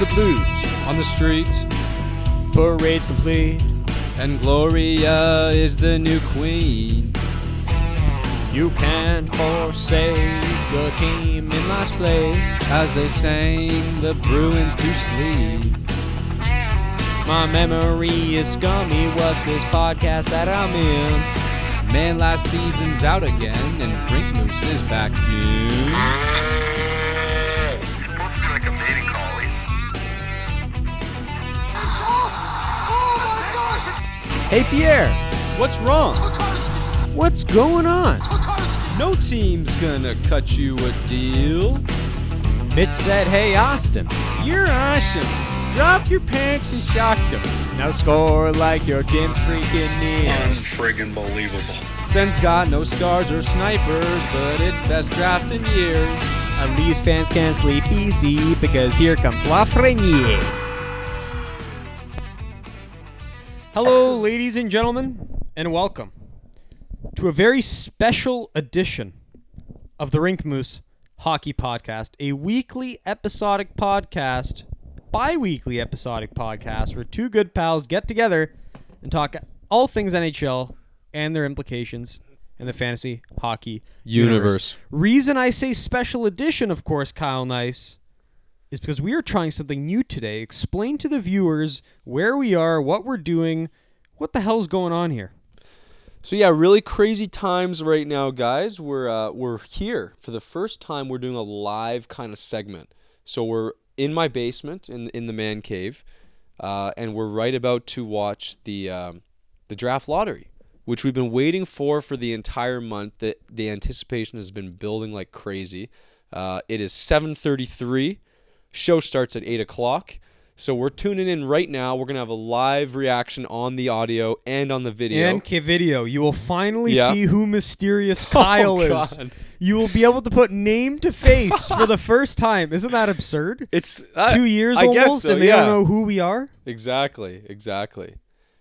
The blues on the street, Parade's complete. and Gloria is the new queen. You can't forsake the team in last place. As they sang the Bruins to sleep. My memory is scummy. What's this podcast that I'm in? Man, last season's out again, and Rink Moose is back in. Hey Pierre, what's wrong? What's going on? No team's gonna cut you a deal. Mitch said, "Hey Austin, you're awesome. Drop your pants and shock them. Now score like your game's freaking near." Unfriggin' believable. Sen's got no stars or snipers, but it's best draft in years. At least fans can't sleep easy because here comes Lafreniere. Hello, ladies and gentlemen, and welcome to a very special edition of the Rink Moose Hockey Podcast, a weekly episodic podcast, bi weekly episodic podcast where two good pals get together and talk all things NHL and their implications in the fantasy hockey Universe. Reason I say special edition, of course, Kyle Nice, is because we are trying something new today. Explain to the viewers where we are, what we're doing, what the hell's going on here. So yeah, really crazy times right now, guys. We're uh, we're here for the first time. We're doing a live kind of segment. So we're in my basement in in the man cave, uh, and we're right about to watch the um, the draft lottery, which we've been waiting for for the entire month. That the anticipation has been building like crazy. Uh, it is seven thirty three. Show starts at eight o'clock. So we're tuning in right now. We're gonna have a live reaction on the audio and on the video. And K video, you will finally Yeah. see who mysterious Kyle is. God. You will be able to put name to face for the first time. Isn't that absurd? It's uh, Two years I guess almost, so, and they yeah. don't know who we are. Exactly, exactly.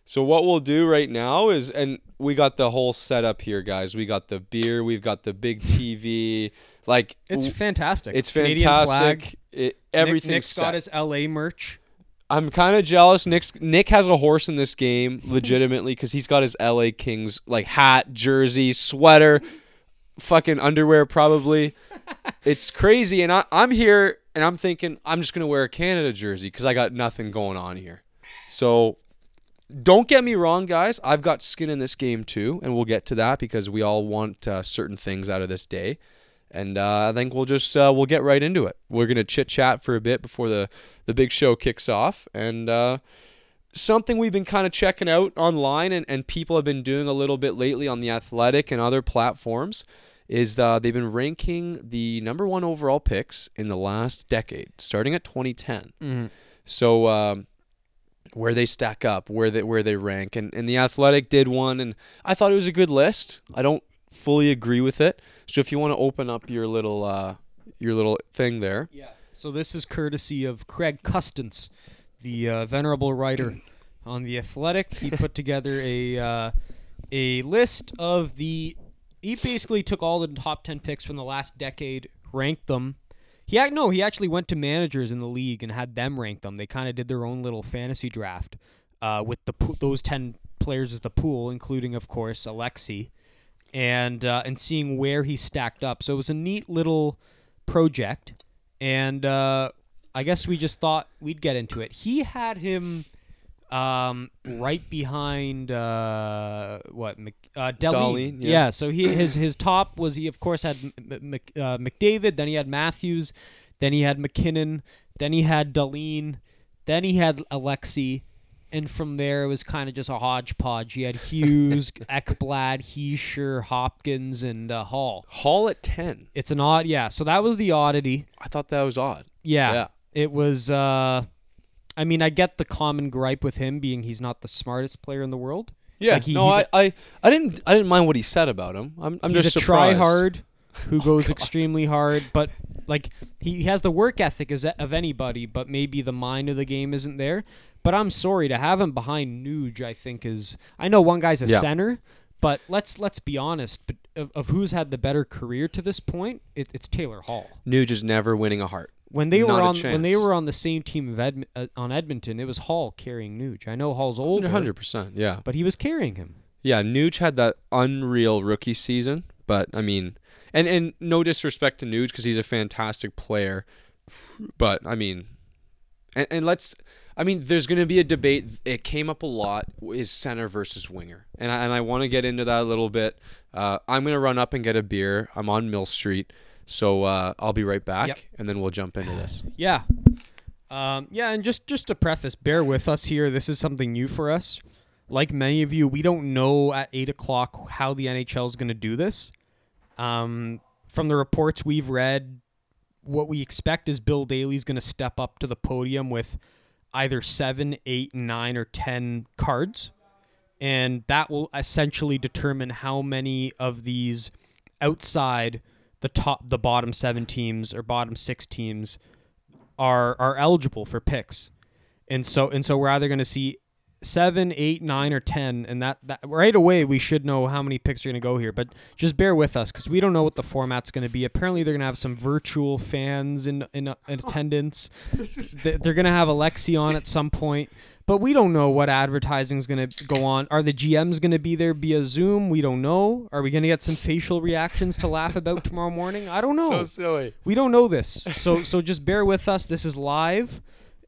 So what we'll do right now is, and we got the whole setup here, guys. We got the beer, we've got the big TV, like It's w- fantastic. it's Canadian fantastic. It, Nick, everything's Nick's got his LA merch. I'm kind of jealous. Nick's Nick has a horse in this game, legitimately, because he's got his LA Kings like hat, jersey, sweater, fucking underwear, probably. it's crazy, and I, I'm here, and I'm thinking I'm just gonna wear a Canada jersey because I got nothing going on here. So, don't get me wrong, guys. I've got skin in this game too, and we'll get to that because we all want uh, certain things out of this day. And uh, I think we'll just uh, we'll get right into it. We're gonna chit chat for a bit before the the big show kicks off, and uh, something we've been kind of checking out online and, and people have been doing a little bit lately on the athletic and other platforms is uh, they've been ranking the number one overall picks in the last decade starting at 2010 so um, where they stack up where they where they rank. And, and the athletic did one and i thought it was a good list. I don't fully agree with it so if you want to open up your little uh, your little thing there Yeah. So this is courtesy of Craig Custance, the uh, venerable writer on the Athletic. He put together a uh, a list of the. He basically took all the top ten picks from the last decade, ranked them. He ac- no, he actually went to managers in the league and had them rank them. They kind of did their own little fantasy draft uh, with the those ten players as the pool, including of course Alexi, and uh, and seeing where he stacked up. So it was a neat little project, and uh, I guess we just thought we'd get into it. He had him um, right behind uh, what Mc, uh, yeah. yeah. So he his his top was he of course had M- M- Mc, uh, McDavid, then he had Matthews, then he had MacKinnon, then he had Dahlin, then he had Alexi. And from there, it was kind of just a hodgepodge. He had Hughes, Ekblad, Hischier, Hopkins, and uh, Hall. hall at 10 It's an odd, yeah. So that was the oddity. i thought that was odd Yeah. Yeah. It was uh I mean, I get the common gripe with him being he's not the smartest player in the world. Yeah, Like, he- no, he's I, I, I didn't, I didn't mind what he said about him. I'm, I'm he's just a try surprised. Hard who goes extremely hard, but like he has the work ethic as of anybody, but maybe the mind of the game isn't there. But I'm sorry to have him behind Nuge. I think is I know one guy's a Yeah. center, but let's let's be honest. But of, of who's had the better career to this point, it, it's Taylor Hall. Nuge is never winning a heart. When they were Not a on when they were on the same team of Edm- uh, on Edmonton, it was Hall carrying Nuge. I know Hall's older, hundred percent. Yeah, but he was carrying him. yeah. Nuge had that unreal rookie season, but I mean, and and no disrespect to Nuge because he's a fantastic player, but I mean, and, and let's. I mean, there's going to be a debate. It came up a lot. Is center versus winger, and I, and I want to get into that a little bit. Uh, I'm going to run up and get a beer. I'm on Mill Street, so uh, I'll be right back, Yep. and then we'll jump into this. Yeah. Um, yeah, and just just to preface, bear with us here. This is something new for us. Like many of you, we don't know at eight o'clock how the NHL is going to do this. Um, from the reports we've read, what we expect is Bill Daly's going to step up to the podium with either seven, eight, nine, or ten cards, and that will essentially determine how many of these outside the top, the bottom seven teams or bottom six teams are are eligible for picks, and so and so we're either going to see seven, eight, nine, or ten, and that, that right away we should know how many picks are going to go here. But just bear with us because we don't know what the format's going to be. Apparently, they're going to have some virtual fans in in, in attendance. They- they're going to have Alexi on at some point. But we don't know what advertising is going to go on. Are the GMs going to be there via Zoom? We don't know. Are we going to get some facial reactions to laugh about tomorrow morning? I don't know. So silly. We don't know this, so so just bear with us. This is live,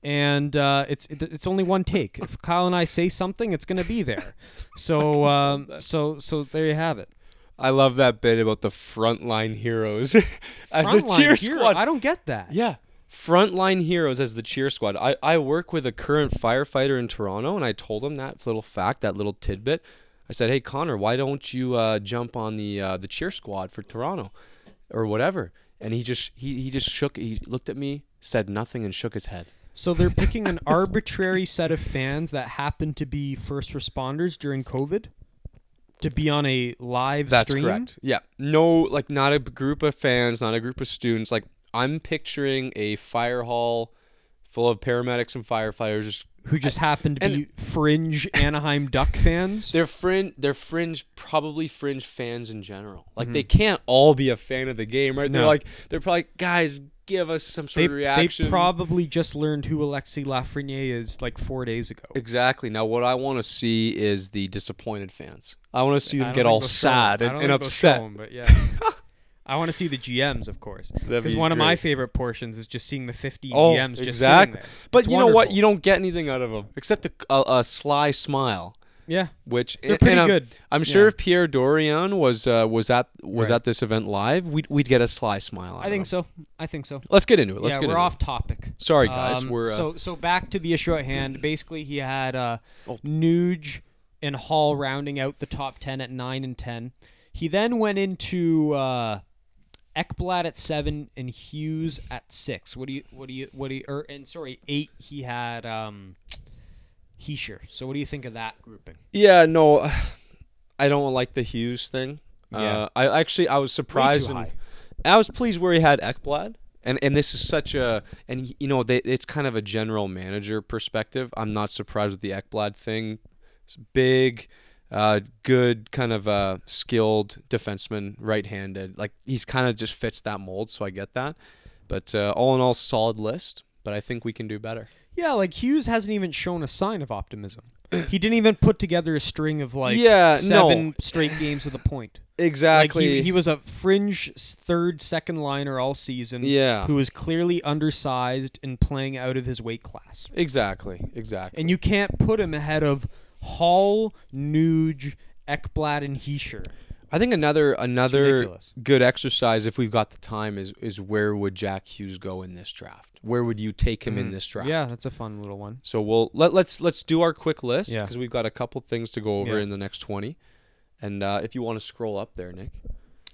and uh, it's it, it's only one take. If Kyle and I say something, it's gonna be there. So um, so so there you have it. I love that bit about the frontline heroes as the cheer hero, squad. I don't get that. Yeah. Frontline heroes as the cheer squad. I, I work with a current firefighter in Toronto, and I told him that little fact, that little tidbit. I said, "Hey Connor, why don't you uh, jump on the uh, the cheer squad for Toronto, or whatever?" And he just he, he just shook. He looked at me, said nothing, and shook his head. So they're picking an arbitrary set of fans that happen to be first responders during COVID to be on a live That's stream. correct. Yeah. No, like not a group of fans, not a group of students. Like I'm picturing a fire hall full of paramedics and firefighters. Just Who just happen to be fringe Anaheim Duck fans? they're fringe. They're fringe. Probably fringe fans in general. Like they Mm-hmm. can't all be a fan of the game, right? They're like they're probably guys. Give us some sort They, of reaction. they probably just learned who Alexi Lafreniere is like four days ago. Exactly. Now, what I want to see is the disappointed fans. I want to see them get all they'll show 'em. sad and, don't and think they'll show upset. 'em, but yeah. I want to see the GMs, of course, because be one of my favorite portions is just seeing the 50 Oh, GMs just exactly. sitting there. But It's you know what? You don't get anything out of them except a, a, a sly smile. Yeah, which They're pretty I'm, good. I'm sure Yeah. if Pierre Dorion was uh, was at was Right. at this event live, we'd we'd get a sly smile. I think so. I think so. Let's get into it. Let's get yeah, get we're off It. topic. Sorry, guys. Um, we're uh, so so back to the issue at hand. Basically, he had uh, Oh. Nuge and Hall rounding out the top ten at nine and ten. He then went into uh, Ekblad at seven and Hughes at six. What do you what do you what do you or and sorry eight? He had um, Hischier. So what do you think of that grouping? yeah, no, I don't like the Hughes thing. Yeah. Uh, I actually I was surprised and high. I was pleased where he had Ekblad. And, and this is such a and you know they, it's kind of a general manager perspective. I'm not surprised with the Ekblad thing. It's big, uh, good kind of uh, skilled defenseman, right-handed. Like he's kind of just fits that mold, so I get that. But uh, all in all, solid list. But I think we can do better. Yeah, like Hughes hasn't even shown a sign of optimism. he didn't even put together a string of like Yeah, no. seven straight games with a point. Exactly. Like he, he was a fringe third, second liner all season. Yeah. Who was clearly undersized and playing out of his weight class. exactly. Exactly. And you can't put him ahead of Hall, Nuge, Ekblad, and Hischier. I think another another good exercise, if we've got the time, is is where would Jack Hughes go in this draft? Where would you take him in this draft? Yeah, that's a fun little one. So we'll let let's let's do our quick list Yeah. because we've got a couple things to go over Yeah. in the next twenty. And uh, if you want to scroll up there, Nick.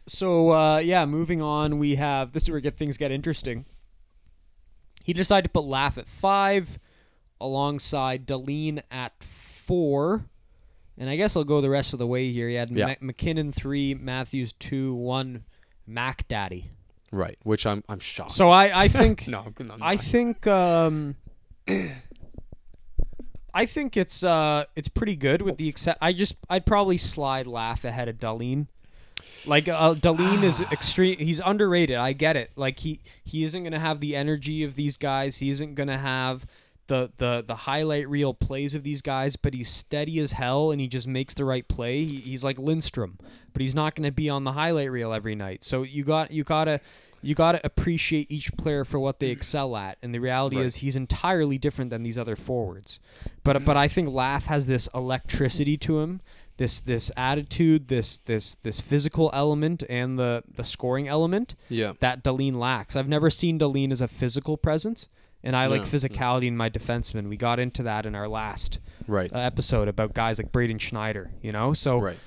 So uh, yeah, moving on, we have this is where get things get interesting. He decided to put Laugh at five, alongside Dahlin at four, and I guess I'll go the rest of the way here. He had Yeah. Ma- MacKinnon three, Matthews two, one, Mac Daddy. Right, which I'm I'm shocked. So I I think no, I'm not. I think um I think it's uh it's pretty good with the except I just I'd probably slide laugh ahead of Dahlin. Like uh, Dahlin is extreme. He's underrated. I get it. Like he he isn't gonna have the energy of these guys. He isn't gonna have the the the highlight reel plays of these guys. But he's steady as hell, and he just makes the right play. He, he's like Lidstrom, but he's not gonna be on the highlight reel every night. So you got you gotta. You got to appreciate each player for what they excel at, and the reality Right. is he's entirely different than these other forwards. But but I think Laugh has this electricity to him, this this attitude, this this this physical element, and the the scoring element Yeah. that Dahlin lacks. I've never seen Dahlin as a physical presence, and I like No, no. physicality in my defensemen. We got into that in our last Right. uh, episode about guys like Braden Schneider. You know, so right.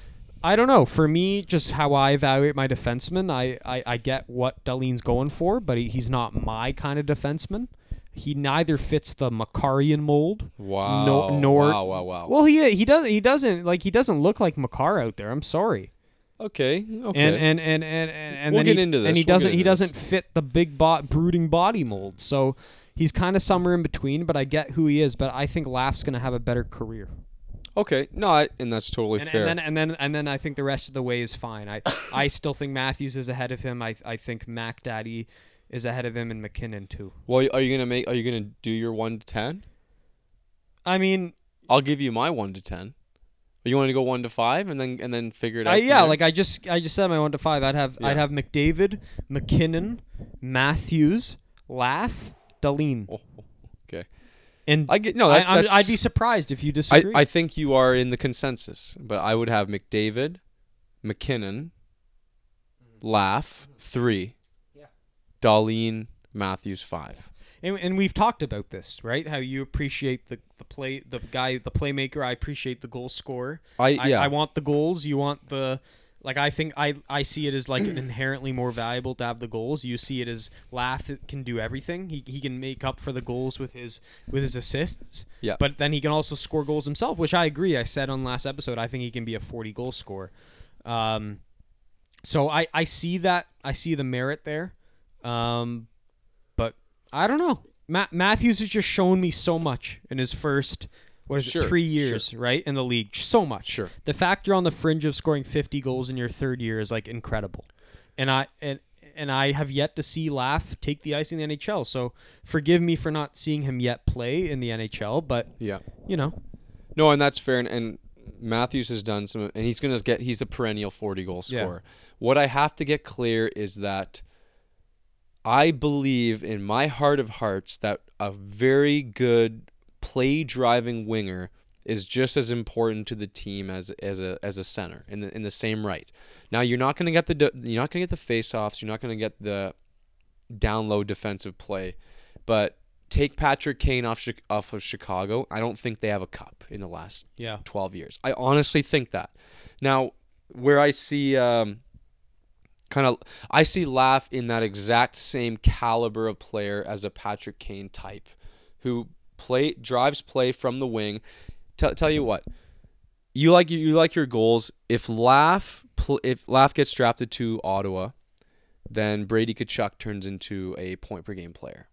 I don't know. For me, just how I evaluate my defenseman, I, I, I get what Dahlin's going for, but he, he's not my kind of defenseman. He neither fits the Makarian mold. Wow. No, nor wow. Wow. Wow. Well, he he does he doesn't like he doesn't look like Makar out there. I'm sorry. okay. Okay. And and and and and, and We'll then get he, into this. And he We'll doesn't he this. doesn't fit the big bot brooding body mold. So he's kind of somewhere in between. But I get who he is. But I think Laugh's gonna have a better career. okay. No, I, and that's totally and, fair. and then and then and then I think the rest of the way is fine. I I still think Matthews is ahead of him. I I think Mac Daddy is ahead of him and MacKinnon too. well, are you gonna make? Are you gonna do your one to ten? I mean, I'll give you my one to ten. You want to go one to five and then and then figure it out. From yeah, like I just I just said my one to five. I'd have I'd have McDavid, MacKinnon, Matthews, Laugh, Dahlin, oh, oh, okay. and I get no. I, That, I'm- that's, I'd be surprised if you I, disagree. I think you are in the consensus, but I would have McDavid, MacKinnon, Laugh three, Yeah. Dahlin Matthews five. And, and we've talked about this, right? How you appreciate the, the play, the guy, the playmaker. I appreciate the goal scorer. I I, yeah. I want the goals. You want the like. I think I I see it as like inherently more valuable to have the goals. You see it as Laugh can do everything. He, he can make up for the goals with his with his assists. Yeah. But then he can also score goals himself, which I agree. I said on last episode. I think he can be a forty goal scorer. Um, so I I see that I see the merit there. Um, but I don't know. Ma- Matthews has just shown me so much in his first what is Sure, it three sure. years right in the league so much Sure. the fact you're on the fringe of scoring 50 goals in your third year is like incredible and i and and i have yet to see laugh take the ice in the nhl so forgive me for not seeing him yet play in the nhl but yeah. you know No, and that's fair. And, and Matthews has done some, and he's gonna get. He's a perennial forty goal Yeah. scorer. What I have to get clear is that I believe in my heart of hearts that a very good play driving winger is just as important to the team as as a as a center in the in the same right. Now you're not going to get the you're not going to get the face offs, you're not going to get the down low defensive play, but take Patrick Kane off off of Chicago. I don't think they have a cup in the last yeah 12 years. I honestly think that. Now, where I see um, kind of I see Laugh in that exact same caliber of player as a Patrick Kane type who play drives play from the wing. Tell tell you what. You like you like your goals. If Laugh pl- if Laugh gets drafted to Ottawa, then Brady Tkachuk turns into a point per game player.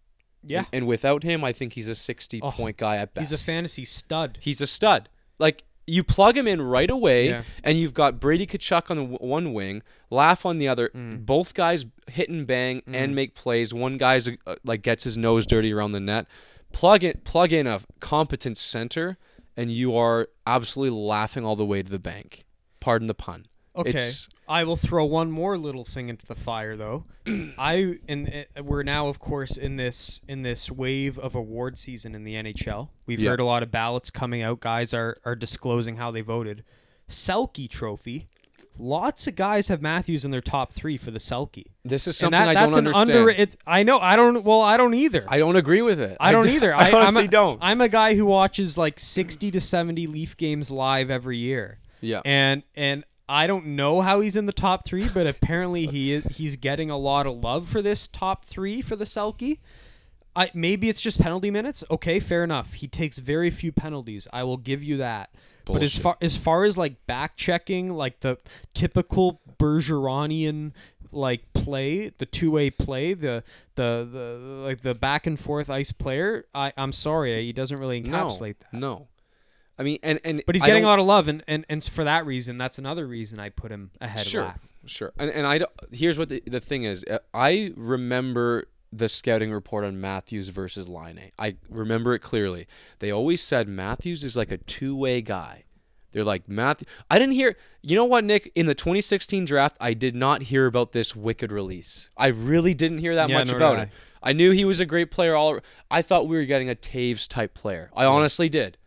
yeah And, and without him, I think he's a 60 Oh, point guy at best. he's a fantasy stud He's a stud. Like you plug him in right away, Yeah. and you've got Brady Tkachuk on the w- one wing, Laugh on the other. Mm. Both guys hit and bang and make plays. One guy's uh, like gets his nose dirty around the net. Plug in plug in a competent center, and you are absolutely laughing all the way to the bank. Pardon the pun. Okay. It's- I will throw one more little thing into the fire though. I and uh, we're now of course in this in this wave of award season in the NHL. We've Yeah. heard a lot of ballots coming out. Guys are are disclosing how they voted. Selke trophy. Lots of guys have Matthews in their top 3 for the Selke. This is something that, I that's don't an understand. under it I know I don't well I don't either. I don't agree with it. I don't either. I, I, honestly I'm a, don't. I'm a guy who watches like 60 to 70 Leaf games live every year. yeah. And and I don't know how he's in the top three, but apparently he is, he's getting a lot of love for this top three for the Selke. I maybe it's just penalty minutes. Okay, fair enough. He takes very few penalties. I will give you that. But as far as far as like back checking, like the typical Bergeronian like play, the two way play, the the the like the back and forth ice player, I I'm sorry, he doesn't really no. encapsulate that. No. I mean, and and But he's getting a lot of love, and, and, and for that reason, that's another reason I put him ahead Sure, of Laugh. sure. And and I don't- here's what the, the thing is. Uh, I remember the scouting report on Matthews versus Laine. I remember it clearly. They always said Matthews is like a two-way guy. They're like Matthew. I didn't hear. You know what, Nick? In the 2016 draft, I did not hear about this wicked release. I really didn't hear that Yeah, much about did it. I knew he was a great player. All I thought we were getting a Toews type player. I honestly did.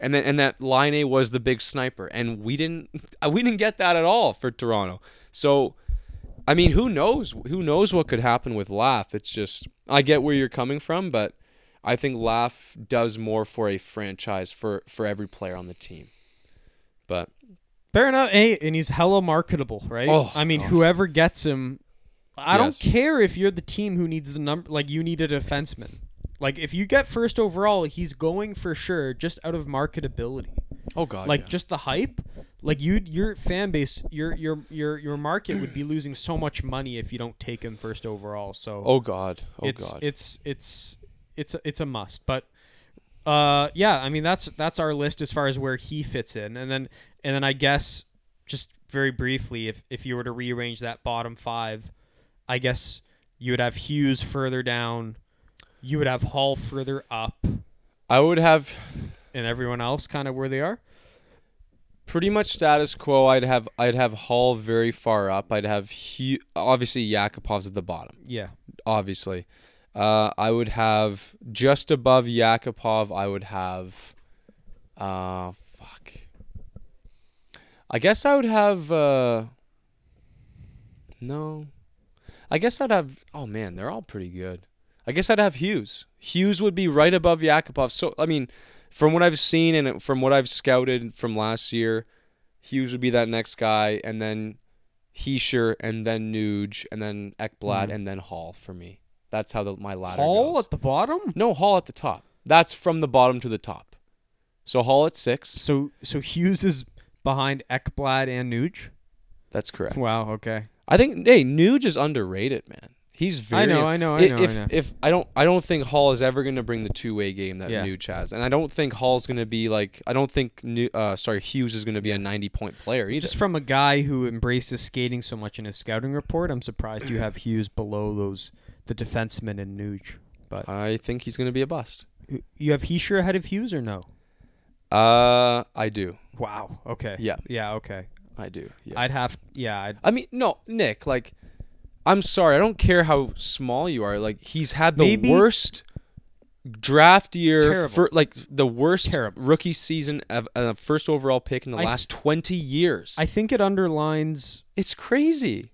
And then and that Laine was the big sniper, and we didn't we didn't get that at all for Toronto. So, I mean, who knows? Who knows what could happen with Laugh? It's just I get where you're coming from, but I think Laugh does more for a franchise for for every player on the team. But Fair enough. Hey, and he's hella marketable, right? Oh, I mean, gosh. whoever gets him, I Yes. don't care if you're the team who needs the number. Like you need a defenseman. Like if you get first overall, he's going for sure, just out of marketability. oh god, like yeah. just the hype. Like you, your fan base, your your your your market would be losing so much money if you don't take him first overall. So oh god, oh it's god. it's it's it's a, it's a must. But uh, yeah, I mean that's that's our list as far as where he fits in, and then and then I guess just very briefly, if if you were to rearrange that bottom five, I guess you would have Hughes further down, you would have Hall further up, I would have and everyone else kind of where they are. Pretty much status quo. I'd have I'd have Hall very far up. I'd have Hu- obviously Yakupov's at the bottom. Yeah, Obviously, uh, I would have just above Yakupov. I would have, uh, fuck. I guess I would have. Uh, no, I guess I'd have. Oh man, they're all pretty good. I guess I'd have Hughes. Hughes would be right above Yakupov. So I mean, from what I've seen and from what I've scouted from last year, Hughes would be that next guy, and then Hischier, and then Nuge, and then Ekblad, Mhm. and then Hall for me. That's how the, my ladder Hall goes. at the bottom. no, Hall at the top. That's from the bottom to the top. So Hall at six. So so Hughes is behind Ekblad and Nuge. That's correct. Wow. Okay. I think hey, Nuge is underrated, man. He's very. I know, I know, I i- know, I If know. if I don't, I don't think Hall is ever going to bring the two way game that Yeah. Nuge has, and I don't think Hall's going to be like. I don't think New, uh, sorry, Hughes is going to be a ninety point player either. Just from a guy who embraces skating so much in his scouting report, I'm surprised you have Hughes below those the defensemen and Nuge. But I think he's going to be a bust. you have Hischier ahead of Hughes or no? Uh, I do. Wow. Okay. Yeah. Yeah. Okay. I do. Yeah. I'd have. Yeah. I'd, I mean, no, Nick. Like, I'm sorry. I don't care how small you are. Like, he's had the Maybe- worst draft year Terrible. for like the worst Terrible. rookie season of uh, first overall pick in the I th- last 20 years. I think it underlines. it's crazy.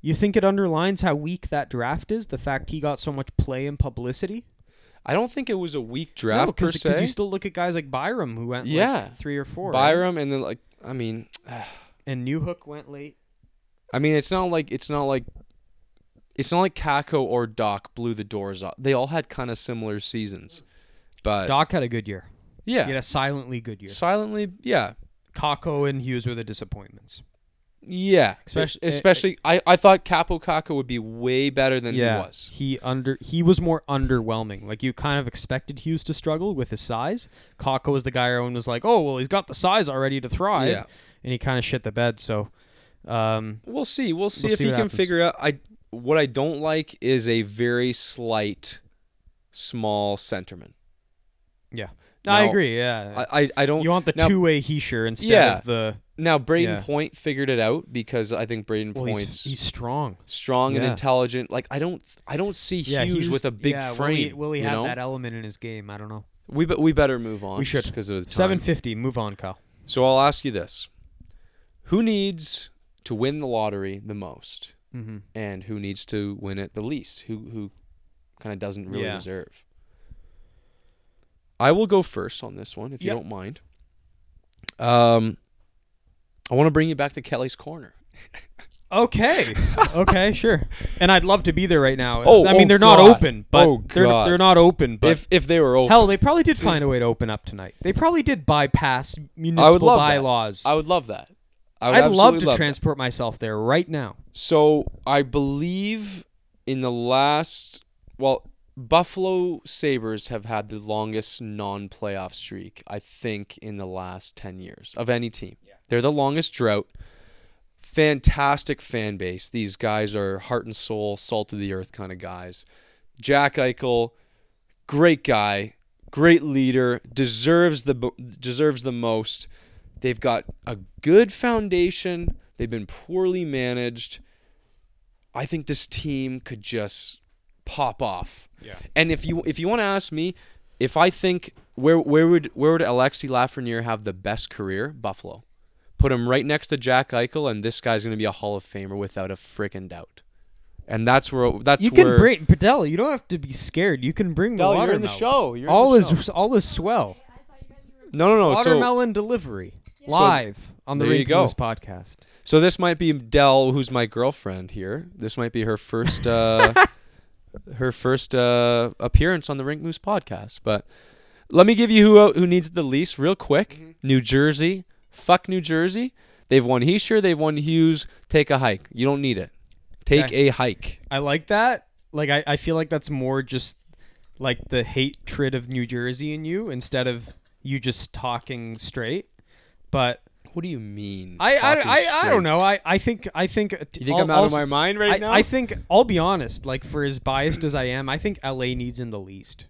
You think it underlines how weak that draft is? The fact he got so much play and publicity. I don't think it was a weak draft per because se. you still look at guys like Byram who went like, Yeah. three or four. right? Byram and then like I mean, and Newhook went late. I mean it's not like it's not like it's not like Kakko or Dach blew the doors off. They all had kind of similar seasons, but Dach had a good year. yeah, He had a silently good year. silently, yeah, Kakko and Hughes were the disappointments. Yeah, Especially- especially, especially I, I thought Kaapo Kakko would be way better than yeah, he was. He under he was more underwhelming. Like you kind of expected Hughes to struggle with his size. Kakko was the guy everyone was like, oh well, he's got the size already to thrive, Yeah. and he kind of shit the bed. So, um, We'll see. We'll see We'll if see he can happens. figure out. I what I don't like is a very slight, small centerman. yeah, I agree. Yeah, I I, I don't. you want the now, two way Hischier instead Yeah. of the. Now Brayden Yeah. Point figured it out because I think Brayden Well, Point's he's, he's strong. strong and intelligent. Like I don't I don't see Yeah, Hughes with a big yeah, Will frame. he, will he have know? that element in his game? I don't know. We be, we better move on. We should. because of the. Seven fifty. Move on, Kyle. So I'll ask you this: Who needs to win the lottery the most, Mm-hmm. and who needs to win it the least? Who who kind of doesn't really Yeah. deserve? I will go first on this one, if you don't mind. Um, I want to bring you back to Kelly's corner. Okay. okay, sure. And I'd love to be there right now. Oh, I mean, oh they're not open, but Oh, they're God. they're not open. But if if they were open, hell, they probably did find a way to open up tonight. They probably did bypass municipal love that. bylaws. I would love that. I would I'd love absolutely to that. transport myself there right now. So I believe in the last, well, Buffalo Sabres have had the longest non-playoff streak, I think, in the last 10 years of any team. They're the longest drought. fantastic fan base. These guys are heart and soul, salt of the earth kind of guys. Jack Eichel, great guy, great leader, deserves the deserves the most. They've got a good foundation. They've been poorly managed. I think this team could just pop off. Yeah. And if you if you want to ask me, if I think where where would where would Alexi Lafreniere have the best career? Buffalo. Put him right next to Jack Eichel, and this guy's gonna be a Hall of Famer without a freaking doubt. And that's where that's You where can bring Padella. You don't have to be scared. You can bring the Del, watermelon. you're in the show. You're in all the is show. all is swell. no no no. So Watermelon delivery live on the there you Rink go. Podcast. so this might be Dell, who's my girlfriend here. This might be her first uh, her first uh, appearance on the Rink Moose podcast. But let me give you who who needs it the least real quick. New Jersey. Fuck New Jersey. They've won Hischier. They've won Hughes. Take a hike. You don't need it. Take Okay. a hike. I like that. Like I, I feel like that's more just like the hatred of New Jersey in you instead of you just talking straight. But What do you mean? I I, I, I don't know. I, I think I think You think I'm out of my mind right I, now? I think I'll be honest. Like for as biased as I am, I think LA needs him the least.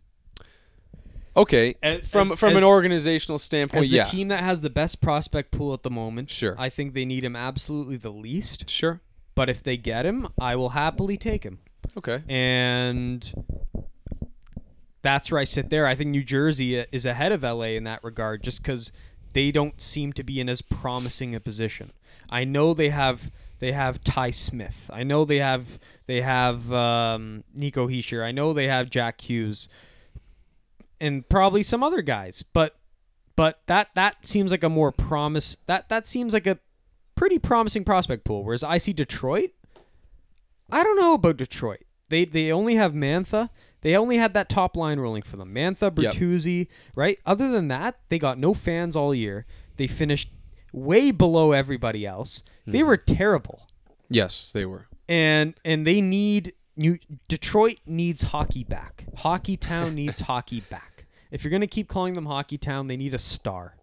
okay. As- from as- from as- an organizational standpoint, As the yeah. team that has the best prospect pool at the moment, Sure. I think they need him absolutely the least. Sure. But if they get him, I will happily take him. Okay. and that's where I sit there. I think New Jersey uh, is ahead of LA in that regard, just because they don't seem to be in as promising a position. I know they have they have Ty Smith. I know they have they have um, Nico Hischier. I know they have Jack Hughes, and probably some other guys. But but that that seems like a more promise. That that seems like a pretty promising prospect pool. Whereas I see Detroit. I don't know about Detroit. They they only have Mantha. They only had that top line rolling for them. Mantha, Yep. Bertuzzi, right? Other than that, they got no fans all year. They finished way below everybody else. They Hmm. were terrible. Yes, they were. And and they need New Detroit needs hockey back. Hockey Town needs hockey back. If you're going to keep calling them Hockey Town, they need a star.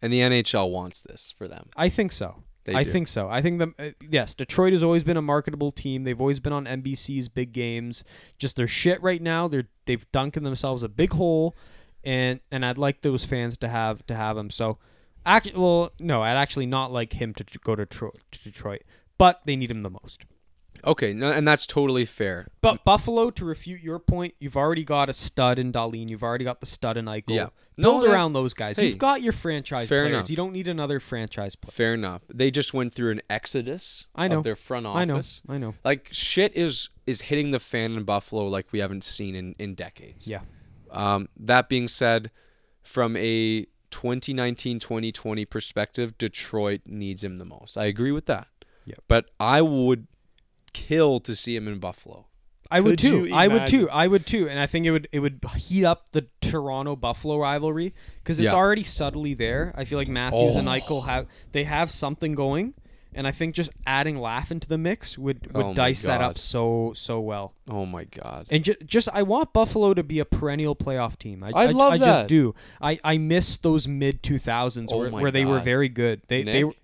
And the NHL wants this for them. I think so. They I do. think so. I think the uh, yes, Detroit has always been a marketable team. They've always been on NBC's big games. Just their shit right now. They're they've dunking themselves a big hole, and and I'd like those fans to have to have him. So, act well, no, I'd actually not like him to, to go to Detroit, to Detroit, but they need him the most. Okay, no, and that's totally fair. But Buffalo, to refute your point, you've already got a stud in Dahlin. You've already got the stud in Eichel. Yeah. No, Build that- around those guys. hey, You've got your franchise fair players. enough. You don't need another franchise player. Fair enough. They just went through an exodus I know. of their front I know. office. I know. Like shit is is hitting the fan in Buffalo like we haven't seen in, in decades. Yeah. Um, that being said, from a 2019-2020 perspective, Detroit needs him the most. I agree with that. Yeah. But I would kill to see him in Buffalo. I would too. I would too. I would too. And I think it would it would heat up the Toronto Buffalo rivalry because it's Yeah. already subtly there. I feel like Matthews and Oh. Eichel have they have something going, and I think just adding Laugh into the mix would oh would Oh my dice that up God. so so well. Oh my god. And ju- just I want Buffalo to be a perennial playoff team. I, I love I just that. do. I I miss those mid two thousands Oh where, my where they were God. very good. They they Nick, were,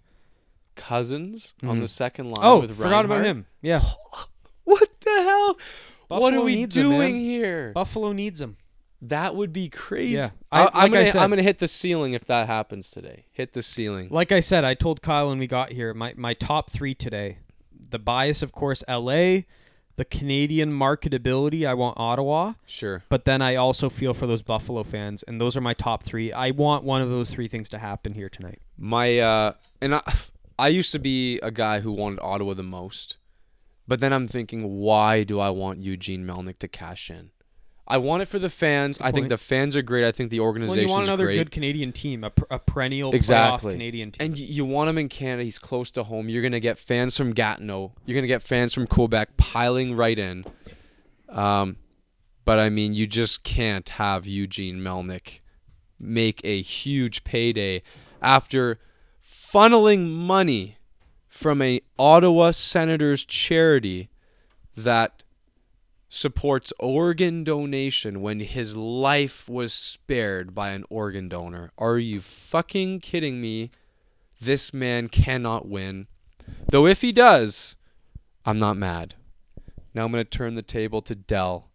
Cousins on the second line oh with forgot about him. Yeah, What the hell? what Buffalo are we needs him, doing here? Buffalo needs him. That would be crazy. Yeah. I, I- am like I gonna said- I'm gonna hit the ceiling if that happens today. Hit the ceiling. Like I said, I told Kyle when we got here, my, my top three today. The bias, of course, LA. The Canadian marketability, I want Ottawa. Sure. But then I also feel for those Buffalo fans, and those are my top three. I want one of those three things to happen here tonight. My uh and I I used to be a guy who wanted Ottawa the most. But then I'm thinking, why do I want Eugene Melnyk to cash in? I want it for the fans. I think the fans are great. I think the organization. Well, you want another great. good Canadian team, a, per- a perennial Exactly. playoff Canadian team. And y- you want him in Canada. He's close to home. You're gonna get fans from Gatineau. You're gonna get fans from Quebec piling right in. Um, but I mean, you just can't have Eugene Melnyk make a huge payday after funneling money from a Ottawa Senators charity that supports organ donation when his life was spared by an organ donor. Are you fucking kidding me? This man cannot win. Though if he does, I'm not mad. Now I'm going to turn the table to Dell.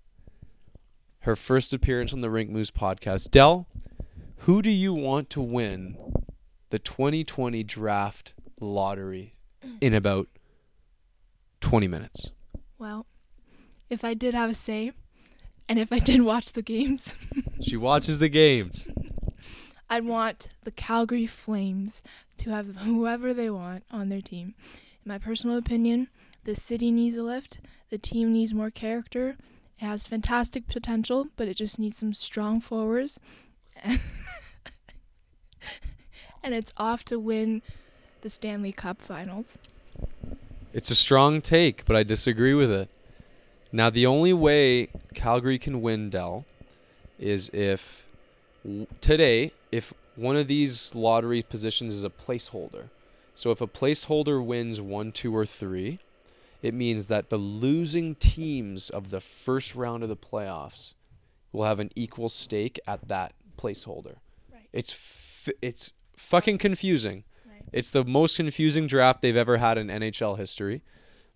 Her first appearance on the Rink Moose podcast. Dell, who do you want to win the 2020 draft lottery in about 20 minutes? Well, if I did have a say, and if I did watch the games, She watches the games. I'd want the Calgary Flames to have whoever they want on their team. In my personal opinion, the city needs a lift. The team needs more character. It has fantastic potential, but it just needs some strong forwards. and it's off to win the Stanley Cup Finals. It's a strong take, but I disagree with it. Now, the only way Calgary can win, Dell, is if today, if one of these lottery positions is a placeholder. So if a placeholder wins one, two, or three, it means that the losing teams of the first round of the playoffs will have an equal stake at that placeholder. Right. It's f- it's fucking confusing. Right. It's the most confusing draft they've ever had in NHL history,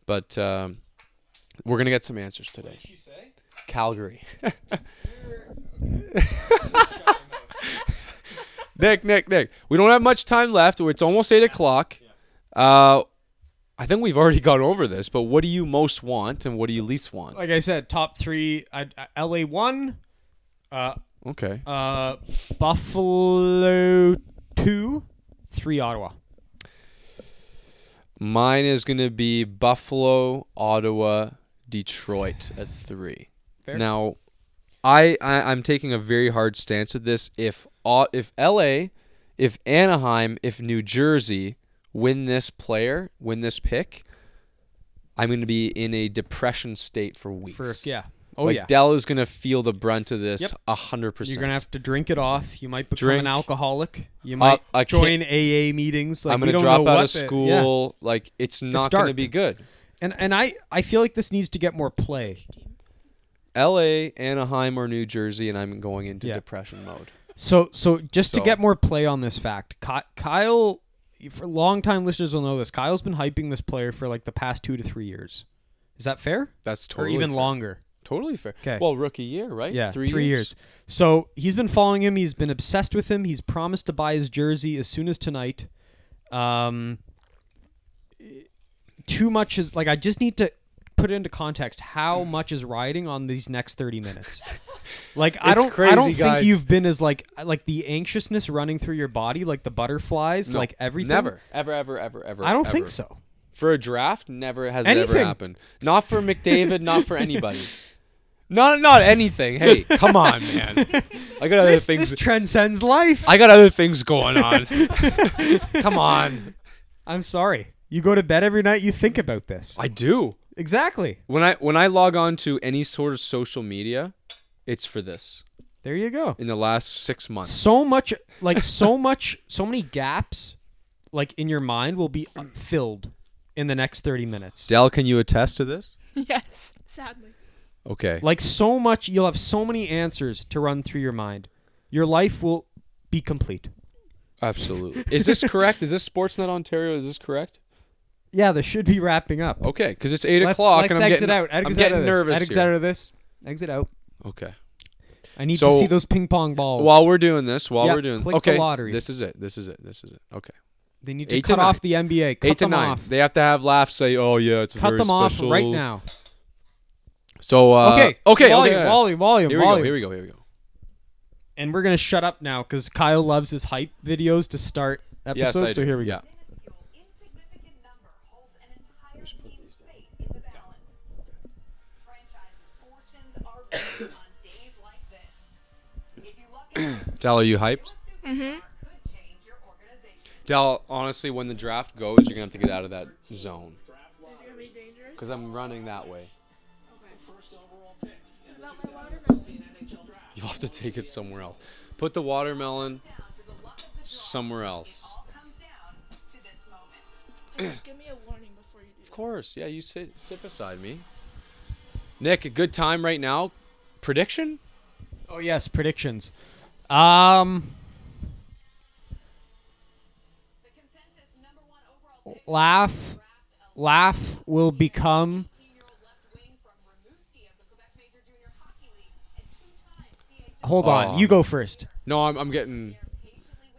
but um, we're gonna get some answers today. Calgary. Nick, Nick, Nick. We don't have much time left. It's almost eight o'clock. Uh, I think we've already gone over this, but what do you most want and what do you least want? Like I said, top three. I, I- LA one, uh, okay. uh, Buffalo two, three Ottawa. Mine is going to be Buffalo, Ottawa, Detroit at three. Fair. Now, I, I I'm taking a very hard stance at this. If if L.A., if Anaheim, if New Jersey win this player, win this pick, I'm going to be in a depression state for weeks. For yeah. Oh like yeah. Dell is going to feel the brunt of this Yep. hundred percent. You're gonna have to drink it off. You might become Drink. an alcoholic. You Uh, might can't- join AA meetings. Like I'm going to drop out of the- yeah. school. Like it's not going to be good. And and I I feel like this needs to get more play. L.A., Anaheim, or New Jersey, and I'm going into Yeah. depression mode. So so just to get more play on this fact, Kyle, for long-time listeners will know this. Kyle's been hyping this player for like the past two to three years. Is that fair? That's totally or even fair. longer? Totally fair. 'Kay. Well, rookie year, right? Yeah, three, years. So he's been following him. He's been obsessed with him. He's promised to buy his jersey as soon as tonight. Um, too much is like I just need to put it into context. How much is riding on these next thirty minutes? Like I don't, I don't crazy, think you've been as like like the anxiousness running through your body, like the butterflies, No, like everything. Never, ever, ever, ever, ever. I don't ever. think so. For a draft, never has it ever happened. Not for McDavid, not for anybody. Not, not anything. Hey, come on, man. I got other This, things. this transcends life. I got other things going on. come on. I'm sorry. You go to bed every night. You think about this. I do. exactly. When I when I log on to any sort of social media, it's for this. There you go. In the last six months. so much like so much so many gaps like in your mind will be uh, filled in the next 30 minutes Dell, can you attest to this? Yes, sadly. Okay. like so much you'll have so many answers to run through your mind your life will be complete Absolutely. Is this correct? Is this Sportsnet Ontario? Is this correct? yeah this should be wrapping up Okay, because it's eight let's, o'clock let's and I'm exit getting, out exit I'm out getting of this. nervous. exit here. out of this exit out Okay. i need So, to see those ping pong balls While we're doing this, while Yeah, we're doing click the okay, lottery. this is it. This is it. This is it. Okay. they need to eight to cut off the nba cut Eight to them nine. off They have to have laughs. Say, oh yeah, it's cut very special." Cut them off special. right now So uh, okay okay, volume okay. volume volume Here we go. volume Here we go. Here we go. and we're gonna shut up now because Kyle loves his hype videos to start Yes, episodes. I so do. here we go. minuscule, insignificant number holds an entire team's fate in the balance. Franchises' fortunes are built on days like this. If you luck out, Dell, are you hyped? a superstar could change your organization. Dell, honestly, when the draft goes, you're gonna have to get out of that zone. Because I'm running that way. You'll have to take it somewhere else. Put the watermelon Down to the luck of the draw. somewhere else. All comes down to this moment. Just give me a warning before you do Of course, yeah. You sit sit beside me. Nick, a good time right now. Prediction? Oh yes, predictions. Um, The consensus number one overall pick laugh Laugh will become. 18-year-old left wing from Rimouski of the Quebec Major Junior Hockey League and two-time CHL Hold on, you um, go first. No, I'm, I'm getting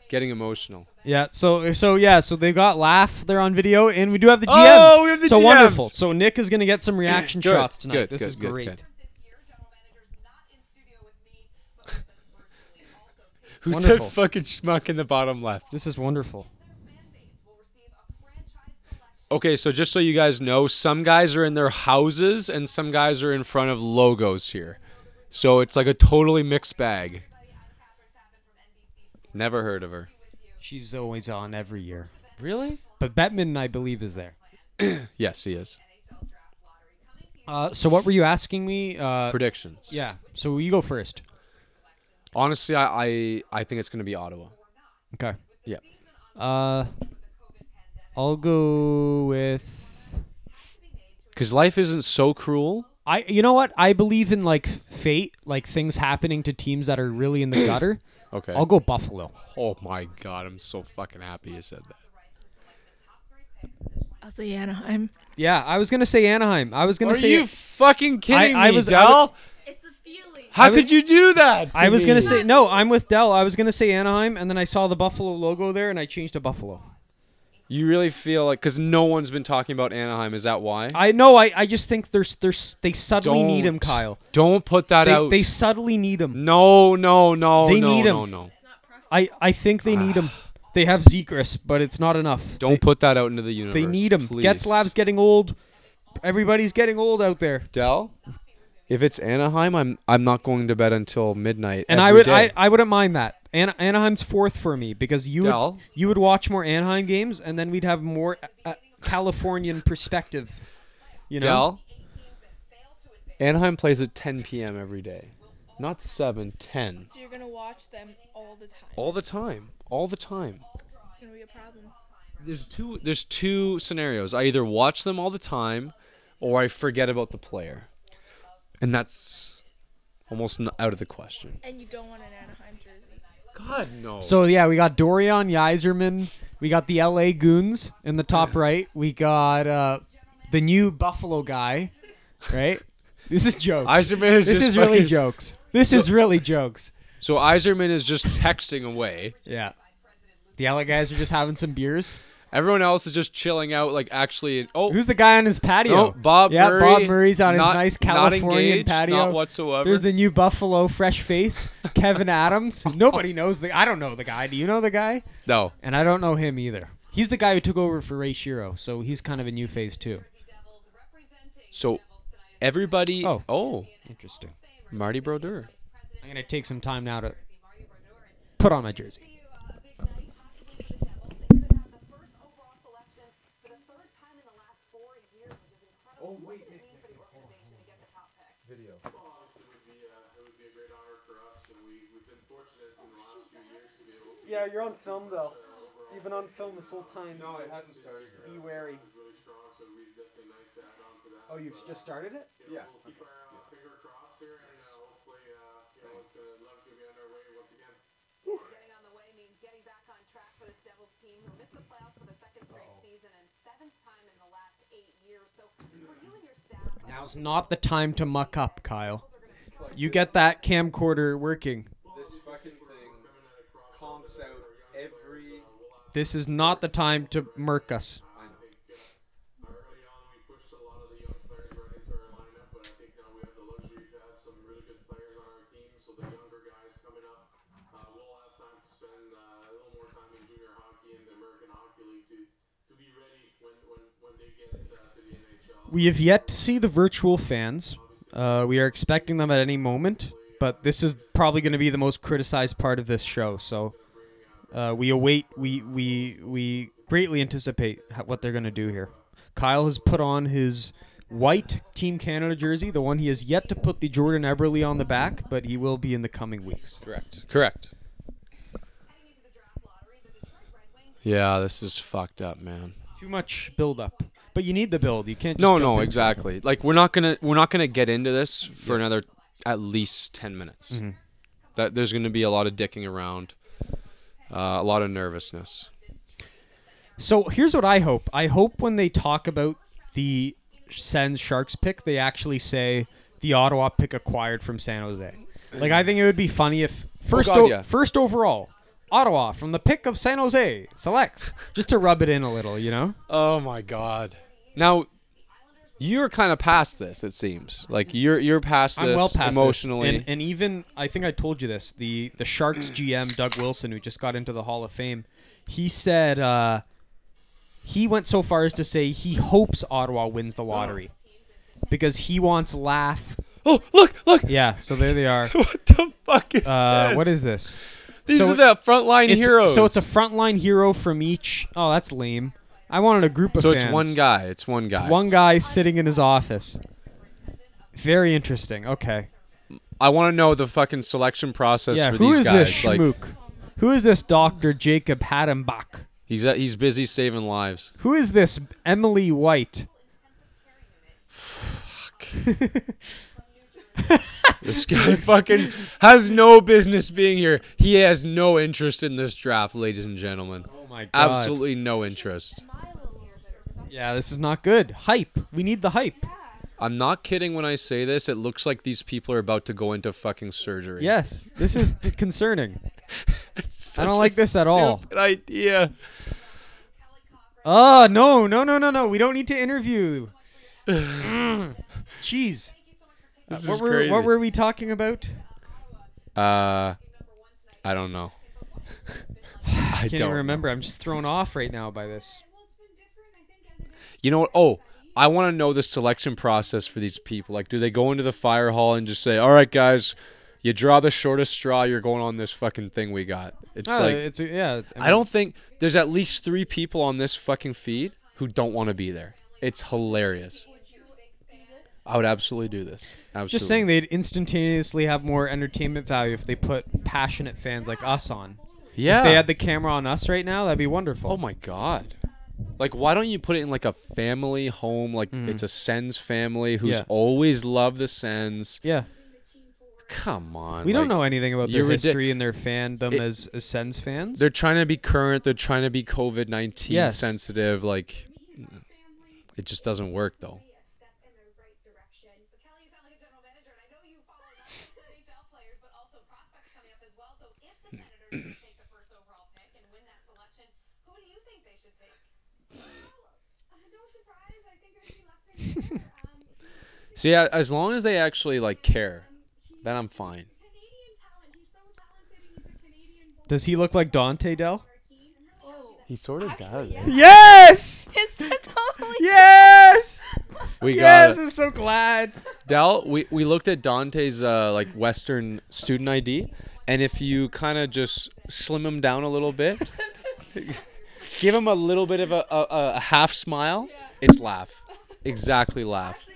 getting emotional. Yeah. So so yeah. So they've got laugh there on video, and we do have the GM. Oh, we have the so GMs. wonderful. So Nick is gonna get some reaction Good, shots tonight. good, this good, is good, great. good. this year. General manager's not in studio with me, but with us virtually. Also, Pace Who's Wonderful. that fucking schmuck in the bottom left? This is wonderful. fan base will receive a franchise selection. Okay, so just so you guys know, some guys are in their houses and some guys are in front of logos here. So it's like a totally mixed bag. I'm Kathryn Tappen from NBC Sports Never heard of her. She's always on every year. Really? But Bettman, I believe, is there. Yes, he is. NHL draft lottery coming to you. Uh, so what were you asking me? Uh, Predictions. yeah. So you go first. Honestly, I I, I think it's gonna be Ottawa. Okay. Yeah. Uh, I'll go with. Because life isn't so cruel. I. You know what? I believe in like fate, like things happening to teams that are really in the gutter. Okay. I'll go Buffalo. Oh my god, I'm so fucking happy you said that. I'll say Anaheim. Yeah, I was gonna say Anaheim. I was gonna say Are say. you fucking kidding I me, was- I Dell? It's a feeling. How I was- could you do that? I to was gonna say no. I'm with Dell. I was gonna say Anaheim, and then I saw the Buffalo logo there, and I changed to Buffalo. You really feel like because no one's been talking about Anaheim. Is that why? I know. I, I just think there's there's they subtly need him, Kyle. Don't put that They, out. they subtly need him. no, no, no, They no, need no, him. no. I, I think they need him. They have Zegras, but it's not enough. Don't put that out into the universe. They need him. please. Getzlaf's getting old. Everybody's getting old out there. Dell. If it's Anaheim, I'm I'm not going to bed until midnight. And I would I, day. I wouldn't mind that. An- Anaheim's fourth for me because you would you would watch more Anaheim games and then we'd have more uh, Californian perspective. You know. Dell. Anaheim plays at 10 p.m. every day, not 7, 10. So you're gonna watch them all the time. All the time. All the time. It's gonna be a problem. There's two there's two scenarios. I either watch them all the time or I forget about the player. And that's almost n- out of the question. And you don't want an Anaheim jersey. God no. So yeah, we got Dorion Yzerman. We got the L.A. Goons in the top right. We got uh, the new Buffalo guy, right? This is jokes. Yzerman is this just is really fucking- jokes. This is really jokes. So Yzerman is just texting away. Yeah. The LA guys are just having some beers. Everyone else is just chilling out, like actually. Oh, Who's the guy on his patio? no, Bob yeah, Murray. Bob Murray's on not- his nice not Californian engaged, patio. Not whatsoever. There's the new Buffalo fresh face, Kevyn Adams. Nobody knows the. I don't know the guy. Do you know the guy? no. And I don't know him either. He's the guy who took over for Ray Shero, so he's kind of a new face too. So everybody. Oh. oh, Interesting. Marty Brodeur. I'm gonna take some time now to put on my jersey. Yeah, you're on film though. You've been on film this whole time. No, it hasn't started yet. Be wary. be really strong. So we definitely nice to add on to that. Oh, you've just started it? Yeah. We'll keep our uh, finger crossed here, and uh, hopefully, uh, you know, it's gonna love to be on our way once again. Getting on the way means getting back on track for this Devils team who missed the playoffs for the second straight season and seventh time in the last eight years. So for you and your staff, Now's not the time to muck up, Kyle. You get that camcorder working. This is not the time to murk us. We have yet to see the virtual fans. Uh, we are expecting them at any moment, but this is probably going to be the most criticized part of this show. So uh, we await. We we we greatly anticipate what they're going to do here. Kyle has put on his white Team Canada jersey, the one he has yet to put the Jordan Eberle on the back, but he will be in the coming weeks. Correct. Correct. heading into the draft lottery, the Detroit Red Wings Yeah, this is fucked up, man. Too much build up, but you need the build. You can't. Just No, no, exactly. Like we're not gonna we're not gonna get into this for another at least ten minutes. Mm-hmm. That there's gonna be a lot of dicking around, uh, a lot of nervousness. So here's what I hope. I hope when they talk about the Sens Sharks pick, they actually say the Ottawa pick acquired from San Jose. Like I think it would be funny if first God, o- yeah. first overall Ottawa from the pick of San Jose selects just to rub it in a little, you know? Oh my god. Now you're kind of past this. It seems like you're you're past this I'm well past this. emotionally. And, and even I think I told you this. The the Sharks GM Doug Wilson, who just got into the Hall of Fame, he said uh, he went so far as to say he hopes Ottawa wins the lottery because he wants laugh. oh look look. Yeah, so there they are. What the fuck is Uh, this? what is this? These so are the frontline heroes. So it's a frontline hero from each. Oh, that's lame. I wanted a group of so fans. it's one guy. It's one guy. One guy sitting in his office. Very interesting. Okay. I want to know the fucking selection process yeah, for who these is guys. this like schmook? Who is this Doctor Jacob Hadenbach? he's uh, he's busy saving lives. Who is this Emily White? Fuck. This guy fucking has no business being here. He has no interest in this draft, ladies and gentlemen. Oh my god! Absolutely no interest. Yeah, this is not good. Hype. We need the hype. I'm not kidding when I say this. It looks like these people are about to go into fucking surgery. Yes, this is d- concerning. It's I don't such like this at all. stupid idea. Oh no, no, no, no, no! We don't need to interview. Mm. Jeez. This what is were crazy. what were we talking about? Uh, I don't know. I Can't don't even remember. I'm just thrown off right now by this. You know what? Oh, I want to know the selection process for these people. Like, do they go into the fire hall and just say, "All right, guys, you draw the shortest straw. You're going on this fucking thing we got." It's Ah, like it's yeah. I don't think there's at least three people on this fucking feed who don't want to be there. It's hilarious. I would absolutely do this. Absolutely. Just saying they'd instantaneously have more entertainment value if they put passionate fans like us on. Yeah. If they had the camera on us right now, that'd be wonderful. oh my god. Like, why don't you put it in like a family home? Like, Mhm. it's a Sens family who's Yeah. always loved the Sens. Yeah. Come on. We don't like, know anything about their you're history and their fandom It- as, as Sens fans. They're trying to be current. They're trying to be COVID nineteen Yes. sensitive. Like, it just doesn't work though. step in the right direction. But Kelly, you sound like a general manager, and I know you follow not just NHL players, but also prospects coming up as well. So if the Senators should take the first overall pick and win that selection, who do you think they should take? no surprise. I think it would be Lefty um, So yeah, as long as they actually like care, then I'm fine. Canadian talent. He's so talented. He's a Canadian born Does he look like Dante Dell? He sort of does. Yes! It's totally. Yes! We got yes, it. I'm so glad. Dell, we, we looked at Dante's uh, like Western student ID, and if you kind of just slim him down a little bit, give him a little bit of a, a, a half smile, it's laugh. Exactly laugh.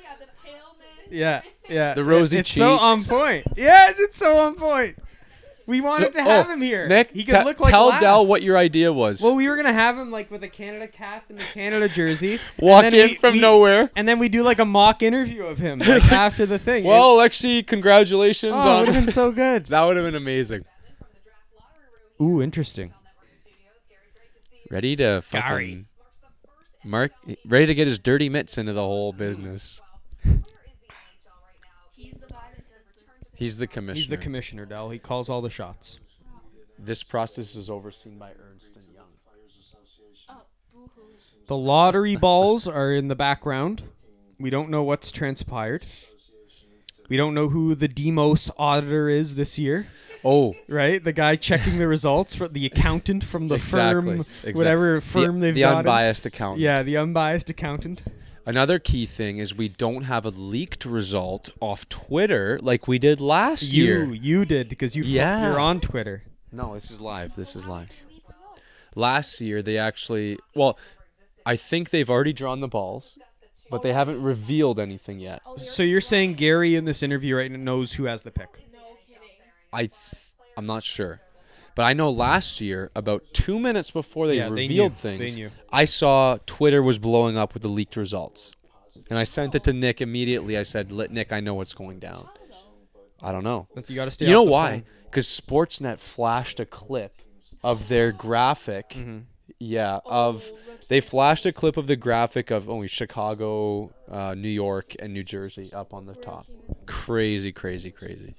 Yeah. Yeah. The rosy it's so on point. Yes, it's so on point. We wanted to oh, have Oh, him here. Nick, he could te- look like tell Laugh. Dell what your idea was. Well, we were gonna have him like with a Canada cap and a Canada jersey. Walk in we- from we- nowhere. and then we do like a mock interview of him like after the thing. Well, Alexi, congratulations oh, it on would have been so good. that. Would have been amazing. Ooh, interesting. Ready to fucking Gary. Mark, ready to get his dirty mitts into the whole business. He's the guy that does the He's the commissioner. He's the commissioner, Dell. He calls all the shots. This process is overseen by Ernst and Young. The lottery balls are in the background. We don't know what's transpired. We don't know who the Demos auditor is this year, Oh, right? The guy checking the results for the accountant from the exactly. firm, exactly. whatever The- firm they've the got. him. unbiased accountant. Yeah, the unbiased accountant. Another key thing is we don't have a leaked result off Twitter like we did last You year. you you did because you Yeah. you're on Twitter. No, this is live. This is live. Last year they actually well, I think they've already drawn the balls, but they haven't revealed anything yet. So you're saying Gary in this interview right now knows who has the pick? I th- I'm not sure. But I know last year, about two minutes before they Yeah, they revealed knew. things, They knew. I saw Twitter was blowing up with the leaked results. And I sent it to Nick immediately. I said, Let Nick, I know what's going down. I don't know. You got to stay. you know off the why? phone. Because Sportsnet flashed a clip of their graphic. Mm-hmm. Yeah, of they flashed a clip of the graphic of only Chicago, uh, New York, and New Jersey up on the top. Crazy, crazy, crazy.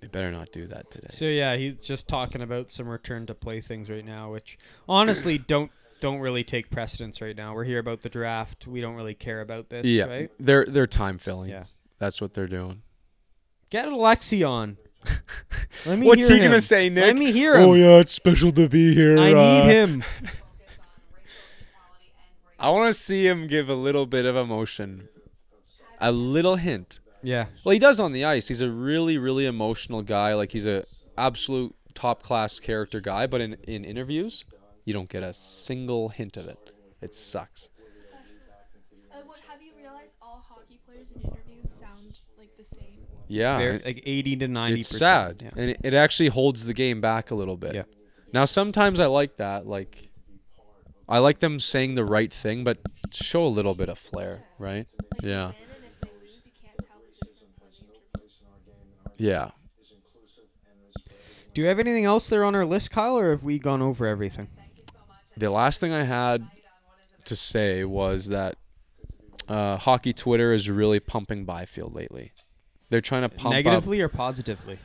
They better not do that today. So yeah, he's just talking about some return to play things right now, which honestly don't don't really take precedence right now. We're here about the draft. We don't really care about this, Yeah, right? they're they're time filling. Yeah. that's what they're doing. Get Alexi on. Let me What's hear he gonna say, Nick? Let me hear him. Oh yeah, it's special to be here. I need uh, him. I want to see him give a little bit of emotion, a little hint. Yeah. Well, he does on the ice. He's a really, really emotional guy. Like he's a absolute top class character guy. But in in interviews, you don't get a single hint of it. It sucks. Uh, what, have you realized all hockey players in interviews sound like the same? Yeah, Very- like 80 to 90 it's sad, Yeah. and it, it actually holds the game back a little bit. Yeah. Now sometimes I like that. Like, I like them saying the right thing, but show a little bit of flair, right? Yeah. And if they lose, you can't tell the difference when the interview. Yeah. Do you have anything else there on our list, Kyle, or have we gone over everything? The last thing I had to say was that uh, hockey Twitter is really pumping Byfield lately. They're trying to pump up Negatively or positively?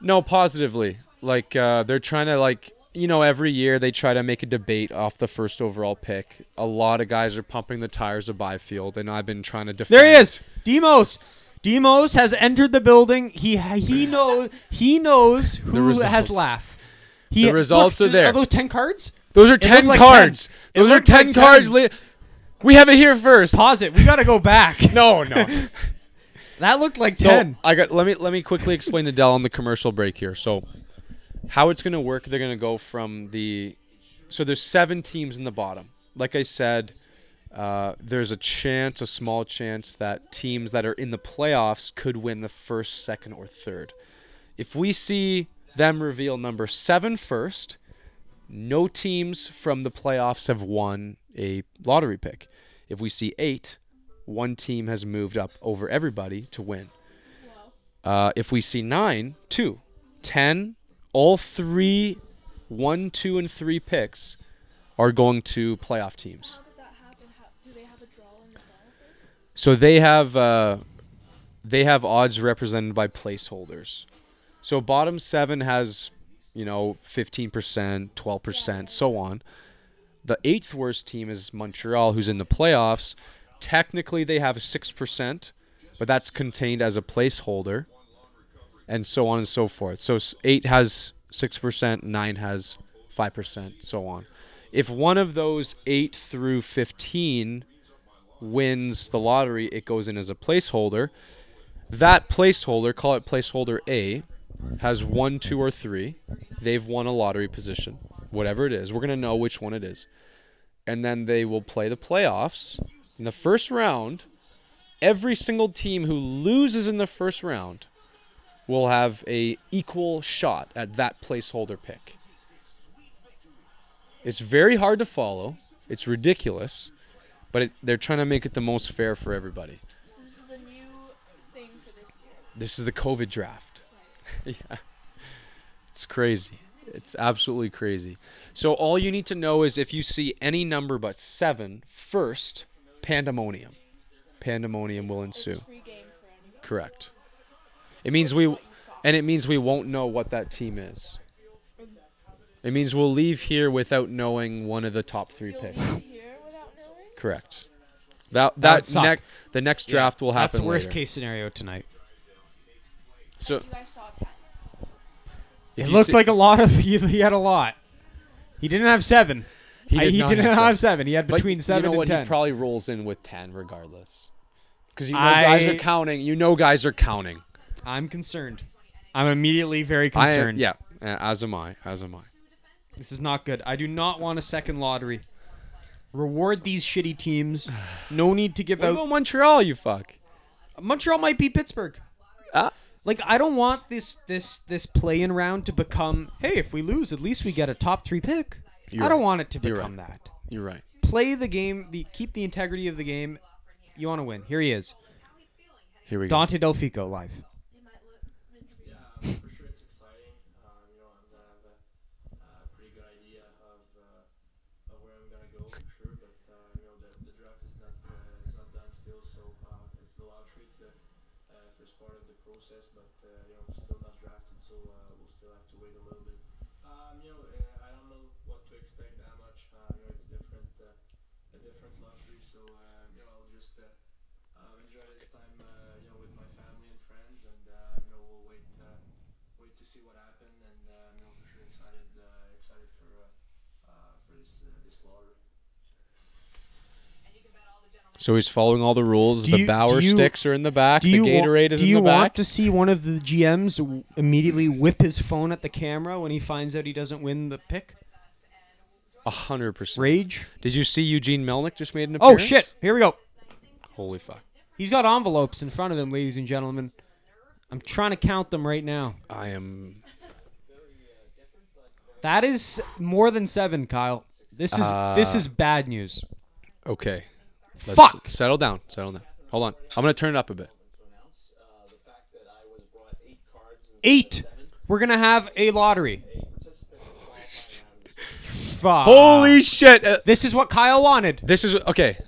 No, positively. Like uh, they're trying to like you know every year they try to make a debate off the first overall pick. A lot of guys are pumping the tires of Byfield, and I've been trying to defend. There he is. Demos. Demos has entered the building. He he know he knows who has laugh. He, The results look, are there. Are those ten cards? Those are ten like cards. 10. Those are looked like ten cards. 10. Li- we have it here first. Pause it. We got to go back. no, no. That looked like So ten. I got let me let me quickly explain to Dell on the commercial break here. So how it's gonna work, they're gonna go from the so there's seven teams in the bottom. Like I said, uh, there's a chance, a small chance that teams that are in the playoffs could win the first, second, or third. If we see them reveal number seven first, no teams from the playoffs have won a lottery pick. If we see eight, one team has moved up over everybody to win. Uh, if we see nine, two, ten, all three, one, two, and three picks are going to playoff teams. How did that happen? How, do they have a draw in the ball? So they have uh, they have odds represented by placeholders. So bottom seven has, you know, fifteen percent, twelve percent, so on. The eighth worst team is Montreal, who's in the playoffs. Technically, they have six percent, but that's contained as a placeholder, and so on and so forth. So eight has six percent, nine has five percent, so on. If one of those eight through fifteen wins the lottery, it goes in as a placeholder. That placeholder, call it placeholder A, has one, two, or three. They've won a lottery position, whatever it is. We're going to know which one it is. And then they will play the playoffs. In the first round, every single team who loses in the first round will have a equal shot at that placeholder pick. It's very hard to follow. It's ridiculous, but it, they're trying to make it the most fair for everybody. So this is a new thing for this year. This is the COVID draft. yeah. It's crazy. It's absolutely crazy. So all you need to know is if you see any number but seven first, pandemonium. Pandemonium will ensue. Free game for anyone. Correct. It means we and it means we won't know what that team is. It means we'll leave here without knowing one of the top 3 picks. leave here without knowing? Correct. That That that next the next draft will happen That's the worst later. case scenario tonight. So You guys saw 10. It you looked see- like a lot of. He, he had a lot. He didn't have seven. He I- did he not didn't have have seven. seven. He had But between seven you know and what? ten. He probably rolls in with ten regardless. Because you know guys are counting. You know guys are counting. I'm concerned. I'm immediately very I concerned. yeah. As am I. As am I. This is not good. I do not want a second lottery. Reward these shitty teams. No need to give What out. about Montreal? You fuck. Montreal might beat Pittsburgh. Ah. Like I don't want this this this play-in round to become. Hey, if we lose, at least we get a top three pick. You're I don't right. want it to You're become right. that. You're right. Play the game. The keep the integrity of the game. You want to win. Here he is, Here we go. Dante Delfico live. for sure it's exciting. Um, you know, I'm gonna have a part of the process, but uh, you know, still not drafted, so uh, we'll still have to wait a little bit. Um, you know, uh, I don't know what to expect that much. Uh, you know, it's different, uh, a different lottery, so uh, you know, I'll just uh, uh, enjoy this time, uh, you know, with my family and friends, and uh, you know, we'll wait, uh, wait to see what happened, and uh, you know, for sure excited, uh, excited for uh, uh, for this uh, this lottery. And you can bet all the general So he's following all the rules. Do the you- Bauer do you- sticks are in the back. Do the you wa- Gatorade is do in you the want back. to see one of the GMs w- immediately whip his phone at the camera when he finds out he doesn't win the pick? A hundred percent. Rage. Did you see Eugene Melnyk just made an Oh appearance? shit! Here we go. Holy fuck! He's got envelopes in front of him, ladies and gentlemen. I'm trying to count them right now. I am. That is more than seven, Kyle. This is this Uh, is bad news. Okay. Let's Fuck. Settle down. Settle down. Hold on. I'm gonna turn it up a bit. Eight. We're gonna have a lottery. Fuck. Holy shit! Uh, This is what Kyle wanted. this is okay.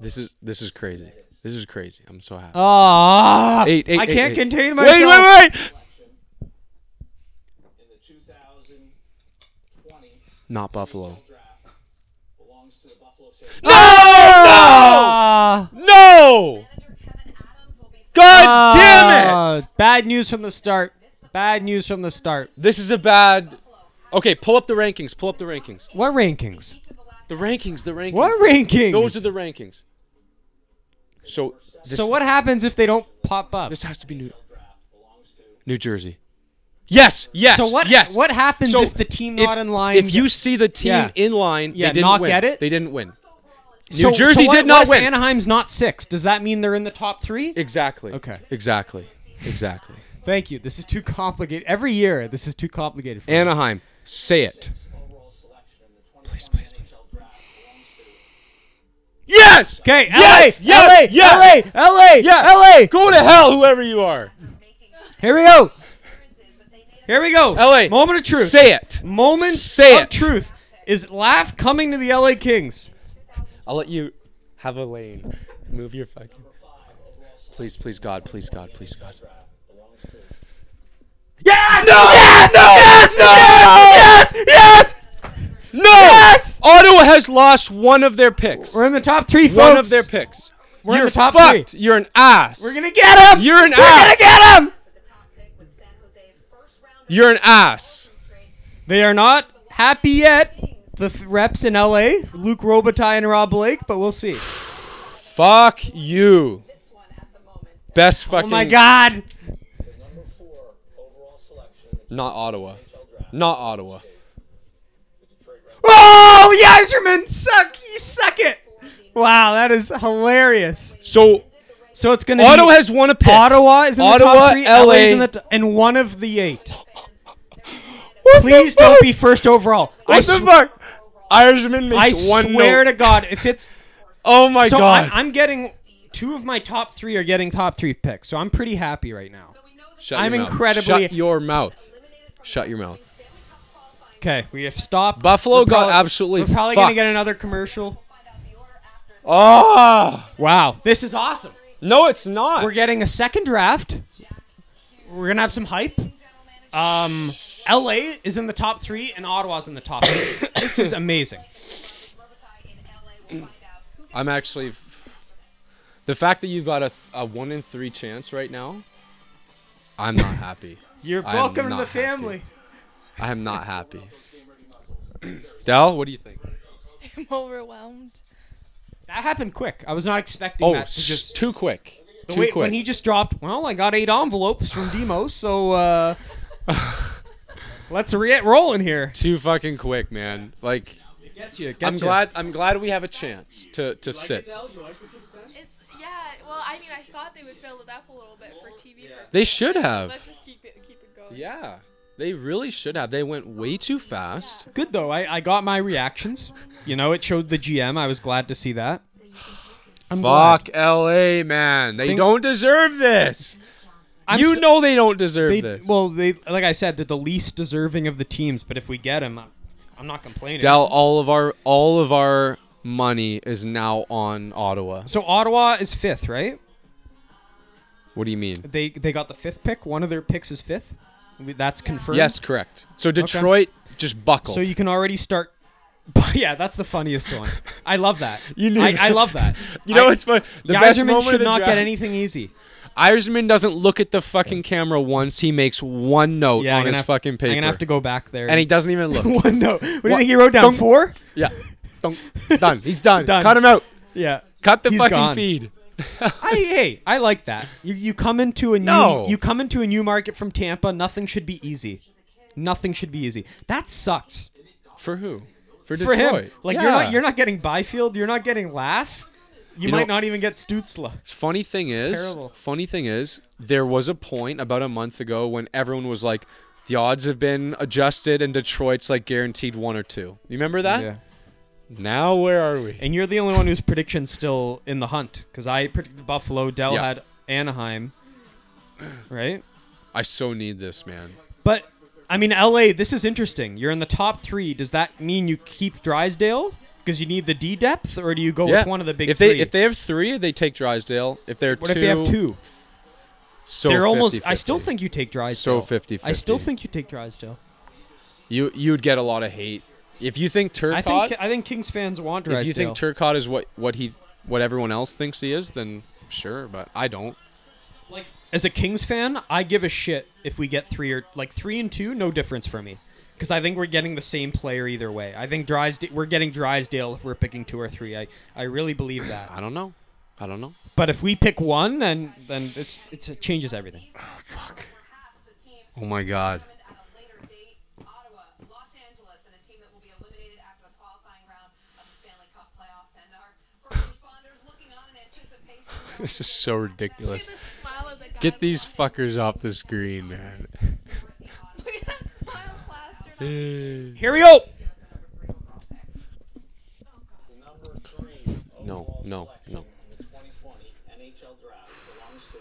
This is this is crazy. This is crazy. I'm so happy. Ah, Eight, eight, I eight, can't eight. contain wait, myself. wait, wait! in the 2020 Not Buffalo. No! belongs to the Buffalo Sabres. No! manager Kevyn Adams will be God damn it! Bad news from the start. Bad news from the start. This is a bad. Okay, pull up the rankings. Pull up the rankings. What rankings? The rankings. The rankings. What rankings? Those are the rankings. So. This, so what happens if they don't pop up? This has to be New. New Jersey. Yes. Yes. so what? Yes. What happens So if the team if, not in line? If you see the team Yeah. in line, Yeah, they didn't not win. get it? They didn't win. so, New Jersey so what- did what not if win. Anaheim's not six. Does that mean they're in the top three? Exactly. Okay. Exactly. Exactly. Thank you. This is too complicated. Every year, this is too complicated. For me. Anaheim, say it. Overall selection in the 2020 Please, please, please. NHL draft belongs to Yes. Okay, Yes, LA, yes, LA, yes. LA, LA, Yeah. LA. Go to hell, whoever you are. Here we go. Here we go. LA. Moment of truth. Say it. Moment Say of it. truth. Is Laugh coming to the LA Kings? I'll let you have a lane. Move your fucking. Please, please, God, please, God, please, God. Yes! No! Yes! No! Yes! No! Yes! Yes! No! Yes! Ottawa has lost one of their picks. We're in the top three, folks. one of their picks. We're You're the top fucked. three. You're an ass. We're gonna get him. You're an ass! We're gonna get him. You're an ass. They are not happy yet. The th- reps in LA, Luc Robitaille and Rob Blake, but we'll see. Fuck you. This one at the moment. Best Oh my God! number four overall selection Not Ottawa. Not Ottawa. The Detroit Red Oh, Yzerman, suck! You suck it. Wow, that is hilarious. So So it's gonna Ottawa be has won a pick. Ottawa is in the Ottawa, top three. LA is in the t- and one of the eight. Please don't be first overall. I, What the sw- fuck? Yzerman I makes one swear note. to God, if it's Oh my so, god. I'm, I'm getting two of my top three are getting top three picks. So I'm pretty happy right now. Shut I'm your mouth. incredibly- Shut your mouth. Shut your mouth. Okay, we have stopped. Buffalo We're got probably- absolutely We're probably gonna get another commercial. Oh Wow, this is awesome. no, it's not. We're getting a second draft. We're gonna have some hype. Um, LA is in the top three, and Ottawa's in the top three. this is amazing. Robitaille in LA will find out who I'm actually. F- the fact that you've got a, a one in three chance right now, I'm not happy. You're I welcome to not the happy. family. I am not happy. Dell, what do you think? I'm overwhelmed. That happened quick. I was not expecting Oh, that to just. too quick. Too way- quick. when he just dropped. Well, I got eight envelopes from Demo, so uh, let's get rolling here. too fucking quick, man. Like Gets you. Gets I'm you. glad. I'm glad we have a chance to to sit. It's yeah. Well, I mean, I thought they would build it up a little bit for TV. purposes. They should have. Let's just keep it keep it going. Yeah, they really should have. They went way too fast. Good though. I, I got my reactions. You know, it showed the GM. I was glad to see that. I'm glad. Fuck LA, man. They Think- don't deserve this. I'm you know they don't deserve They, this. well, they like I said, they're the least deserving of the teams. But if we get him, I'm, I'm not complaining. Dell, all of our all of our money is now on Ottawa. So Ottawa is fifth, right? What do you mean? They they got the fifth pick. One of their picks is fifth. That's confirmed. Yes, correct. So Detroit just buckled. So you can already start. yeah, that's the funniest one. I love that. You knew I. I love that. You know I, what's funny? The best moment should not draft- get anything easy. Yzerman doesn't look at the fucking camera once. He makes one note Yeah, on his have- fucking paper. I'm gonna have to go back there. and he doesn't even look. one note. What do you think he wrote down? Don't- Four. yeah. Dunk. done. He's done. Done. Cut him out. Yeah. Cut the He's fucking gone. feed. I hey, I like that. You you come into a new No. you come into a new market from Tampa. Nothing should be easy. Nothing should be easy. That sucks For who? For for Detroit. him. Like you're not you're not getting Byfield. You're not getting Laugh. You, You might know- not even get Stutzle. Funny thing is, terrible. funny thing is, there was a point about a month ago when everyone was like, the odds have been adjusted and Detroit's like guaranteed one or two. You remember that? Yeah. Now where are we? And you're the only one whose prediction's still in the hunt because I predicted Buffalo. Dell Yeah. had Anaheim. Right. I so need this, man. But I mean, LA. This is interesting. You're in the top three. Does that mean you keep Drysdale because you need the D depth, or do you go yeah. with one of the big if three? they if they have three, they take Drysdale. If they're what two, if they have two? So They're almost. 50-50. I still think you take Drysdale. so 50 I still think you take Drysdale. you you'd get a lot of hate if you think Turcotte. I think. I think Kings fans want Drysdale. if you think Turcotte is what what he what everyone else thinks he is, then sure. But I don't. like as a Kings fan, I give a shit if we get three or like three and two. No difference for me. Because I think we're getting the same player either way. I think Drysdale, we're getting Drysdale if we're picking two or three. I, I really believe that. I don't know. I don't know. But if we pick one, then then it's, it's it changes everything. Oh, oh my God. At a later date, Ottawa, Los Angeles, and a team that will be eliminated after the qualifying round of the Stanley Cup playoffs. And our first responders looking on in anticipation. This is so ridiculous. Look at the smile of the guy Get these fuckers off the screen, man. Here we go. The number three No, no, selection no. in the 2020 NHL draft belongs to.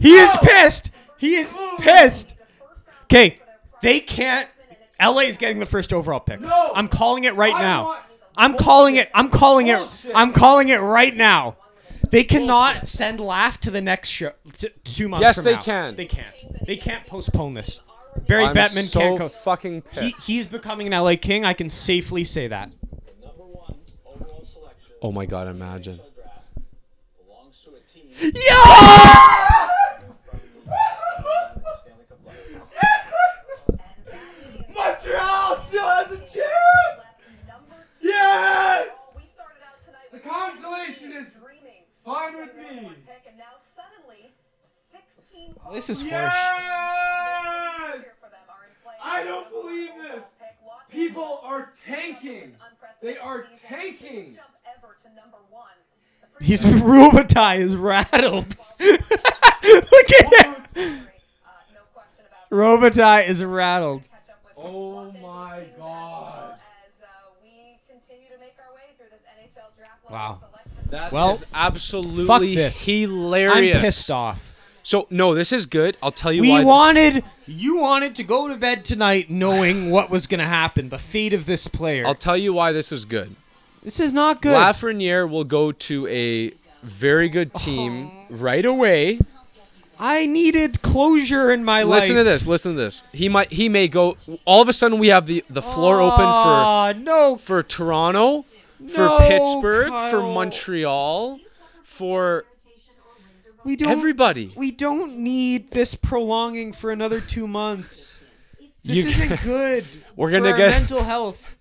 He is pissed. He is pissed. Okay, they can't. LA is getting the first overall pick. No, I'm calling it right now. I'm calling it. I'm calling it. I'm calling it right now. They cannot send Laugh to the next show t- two months. Yes, from they now. can. They can't. They can't postpone this. Barry I'm Bettman so can't go. fucking He, he's becoming an LA King. I can safely say that. The number one overall selection Oh my God! Imagine. in the draft belongs to Yeah! Stanley Cup playoff. Montreal still has a chance. Yes. We started out tonight with consolation is dreaming. Fine with me. pick, and now suddenly, 16 This is harsh. Yes! cheer for them are in play. I don't believe this. People are tanking. They are tanking. Jump ever to number one. He's Robitaille is rattled. Look at him. Uh, no question about Robitaille is rattled. catch up with Oh my God. well as uh, we continue to make our way through this NHL draft level Wow. That Well, is absolutely fuck this. hilarious. I'm pissed off. So no, this is good. I'll tell you We why. wanted you wanted to go to bed tonight knowing what was going to happen, the fate of this player. I'll tell you why this is good. this is not good. Lafreniere will go to a very good team right away. I needed closure in my life. Listen to this. Listen to this. He might. He may go. All of a sudden, we have the the floor open Aw, no. for for Toronto, for No, Pittsburgh, for Montreal, for We don't everybody. We don't need this prolonging for another 2 months. This You- isn't good. We're gonna get- mental health.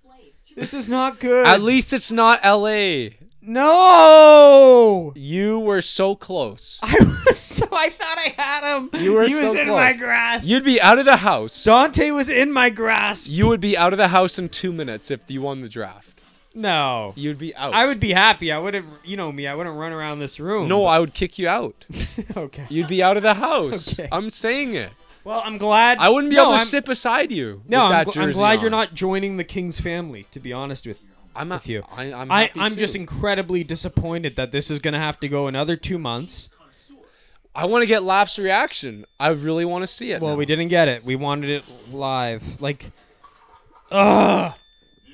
This is not good. At least it's not L.A. no. You were so close. I was so I thought I had him. You were he was so in close. my grasp. You'd be out of the house. Dante was in my grasp. You would be out of the house in two minutes if you won the draft. No. You'd be out. I would be happy. I wouldn't, you know me, I wouldn't run around this room. No, I would kick you out. okay. You'd be out of the house. Okay. I'm saying it. Well, I'm glad. I wouldn't be no, able to I'm, sit beside you. No, I'm, gl- I'm glad on. you're not joining the Kings family. To be honest with you, I'm with you. I, I'm, I, I'm just incredibly disappointed that this is gonna have to go another two months. I want to get Laugh's reaction. I really want to see it. Well, now. we didn't get it. We wanted it live. Like, ugh.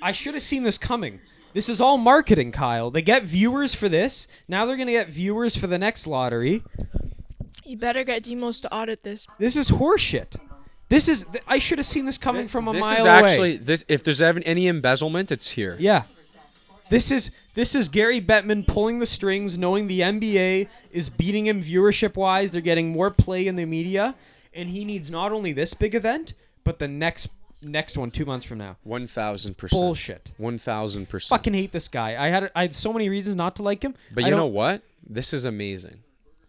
I should have seen this coming. This is all marketing, Kyle. They get viewers for this. Now they're gonna get viewers for the next lottery. You better get Demos to audit this. This is horseshit. This is. th- I should have seen this coming from a this mile is away. actually this. If there's ever any embezzlement, it's here. Yeah. This is this is Gary Bettman pulling the strings, knowing the NBA is beating him viewership wise. They're getting more play in the media, and he needs not only this big event, but the next next one two months from now. One thousand percent. Bullshit. One thousand percent. Fucking hate this guy. I had I had so many reasons not to like him. But I you know what? This is amazing.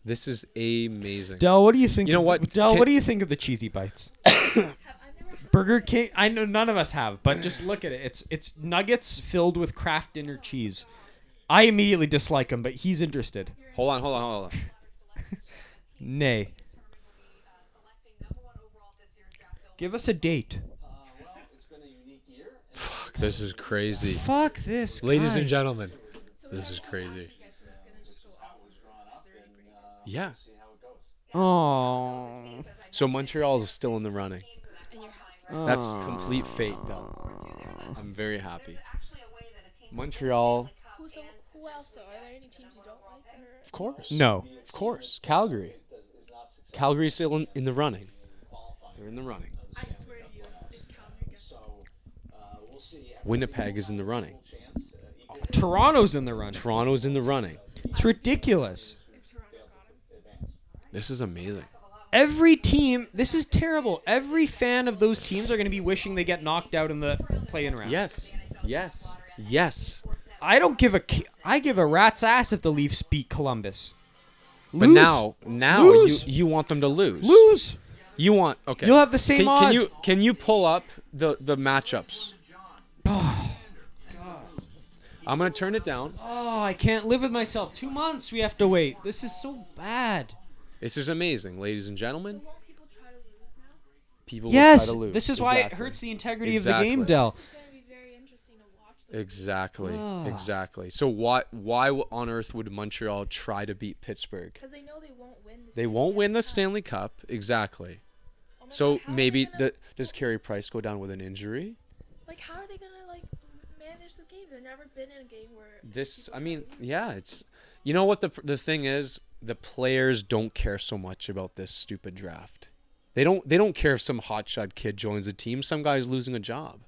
This is amazing. Dell, what do you think? You know what? Dell? Can- what do you think of the cheesy bites? Burger King. I know none of us have, but just look at it. It's it's nuggets filled with Kraft dinner cheese. I immediately dislike him, but he's interested. Hold on, hold on, hold on. Nay. Give us a date. Fuck, this is crazy. Fuck this. Ladies guy. and gentlemen, this is crazy. Yeah. Oh. So Montreal is still in the running. That's complete fate, though. I'm very happy. Montreal, Who, who else though? Are there any teams you don't like? That of course. No. Of course. Calgary. Calgary's still in, in the running. They're in the running. I swear to you, if, if Calgary gets Winnipeg is in the running. Toronto's in the running. Toronto's in the running. It's ridiculous. This is amazing. Every team, this is terrible. Every fan of those teams are going to be wishing they get knocked out in the play-in round. Yes. Yes. Yes. I don't give a I give a rat's ass if the Leafs beat Columbus. But now, now Lose. you you want them to lose. lose. You want okay. You'll have the same can, Can you can you pull up the the matchups? I'm gonna turn it down. Oh, I can't live with myself. Two months we have to wait. This is so bad. This is amazing, ladies and gentlemen. People yes, will try to lose. this is why it Exactly. hurts the integrity of the game, Exactly. Dell. This is gonna be very interesting to watch. This. Exactly. Ah. Exactly. So why why on earth would Montreal try to beat Pittsburgh? Because they know they won't win. This They year's won't win the Stanley Stanley Cup. Exactly. Oh my So God, how are they maybe gonna- the, does Carey Price go down with an injury? Like, how are they gonna like manage the games? They've never been in a game where. This, I mean, lose. yeah, it's. You know what the the thing is? The players don't care so much about this stupid draft. They don't. They don't care if some hotshot kid joins the team. Some guy's losing a job.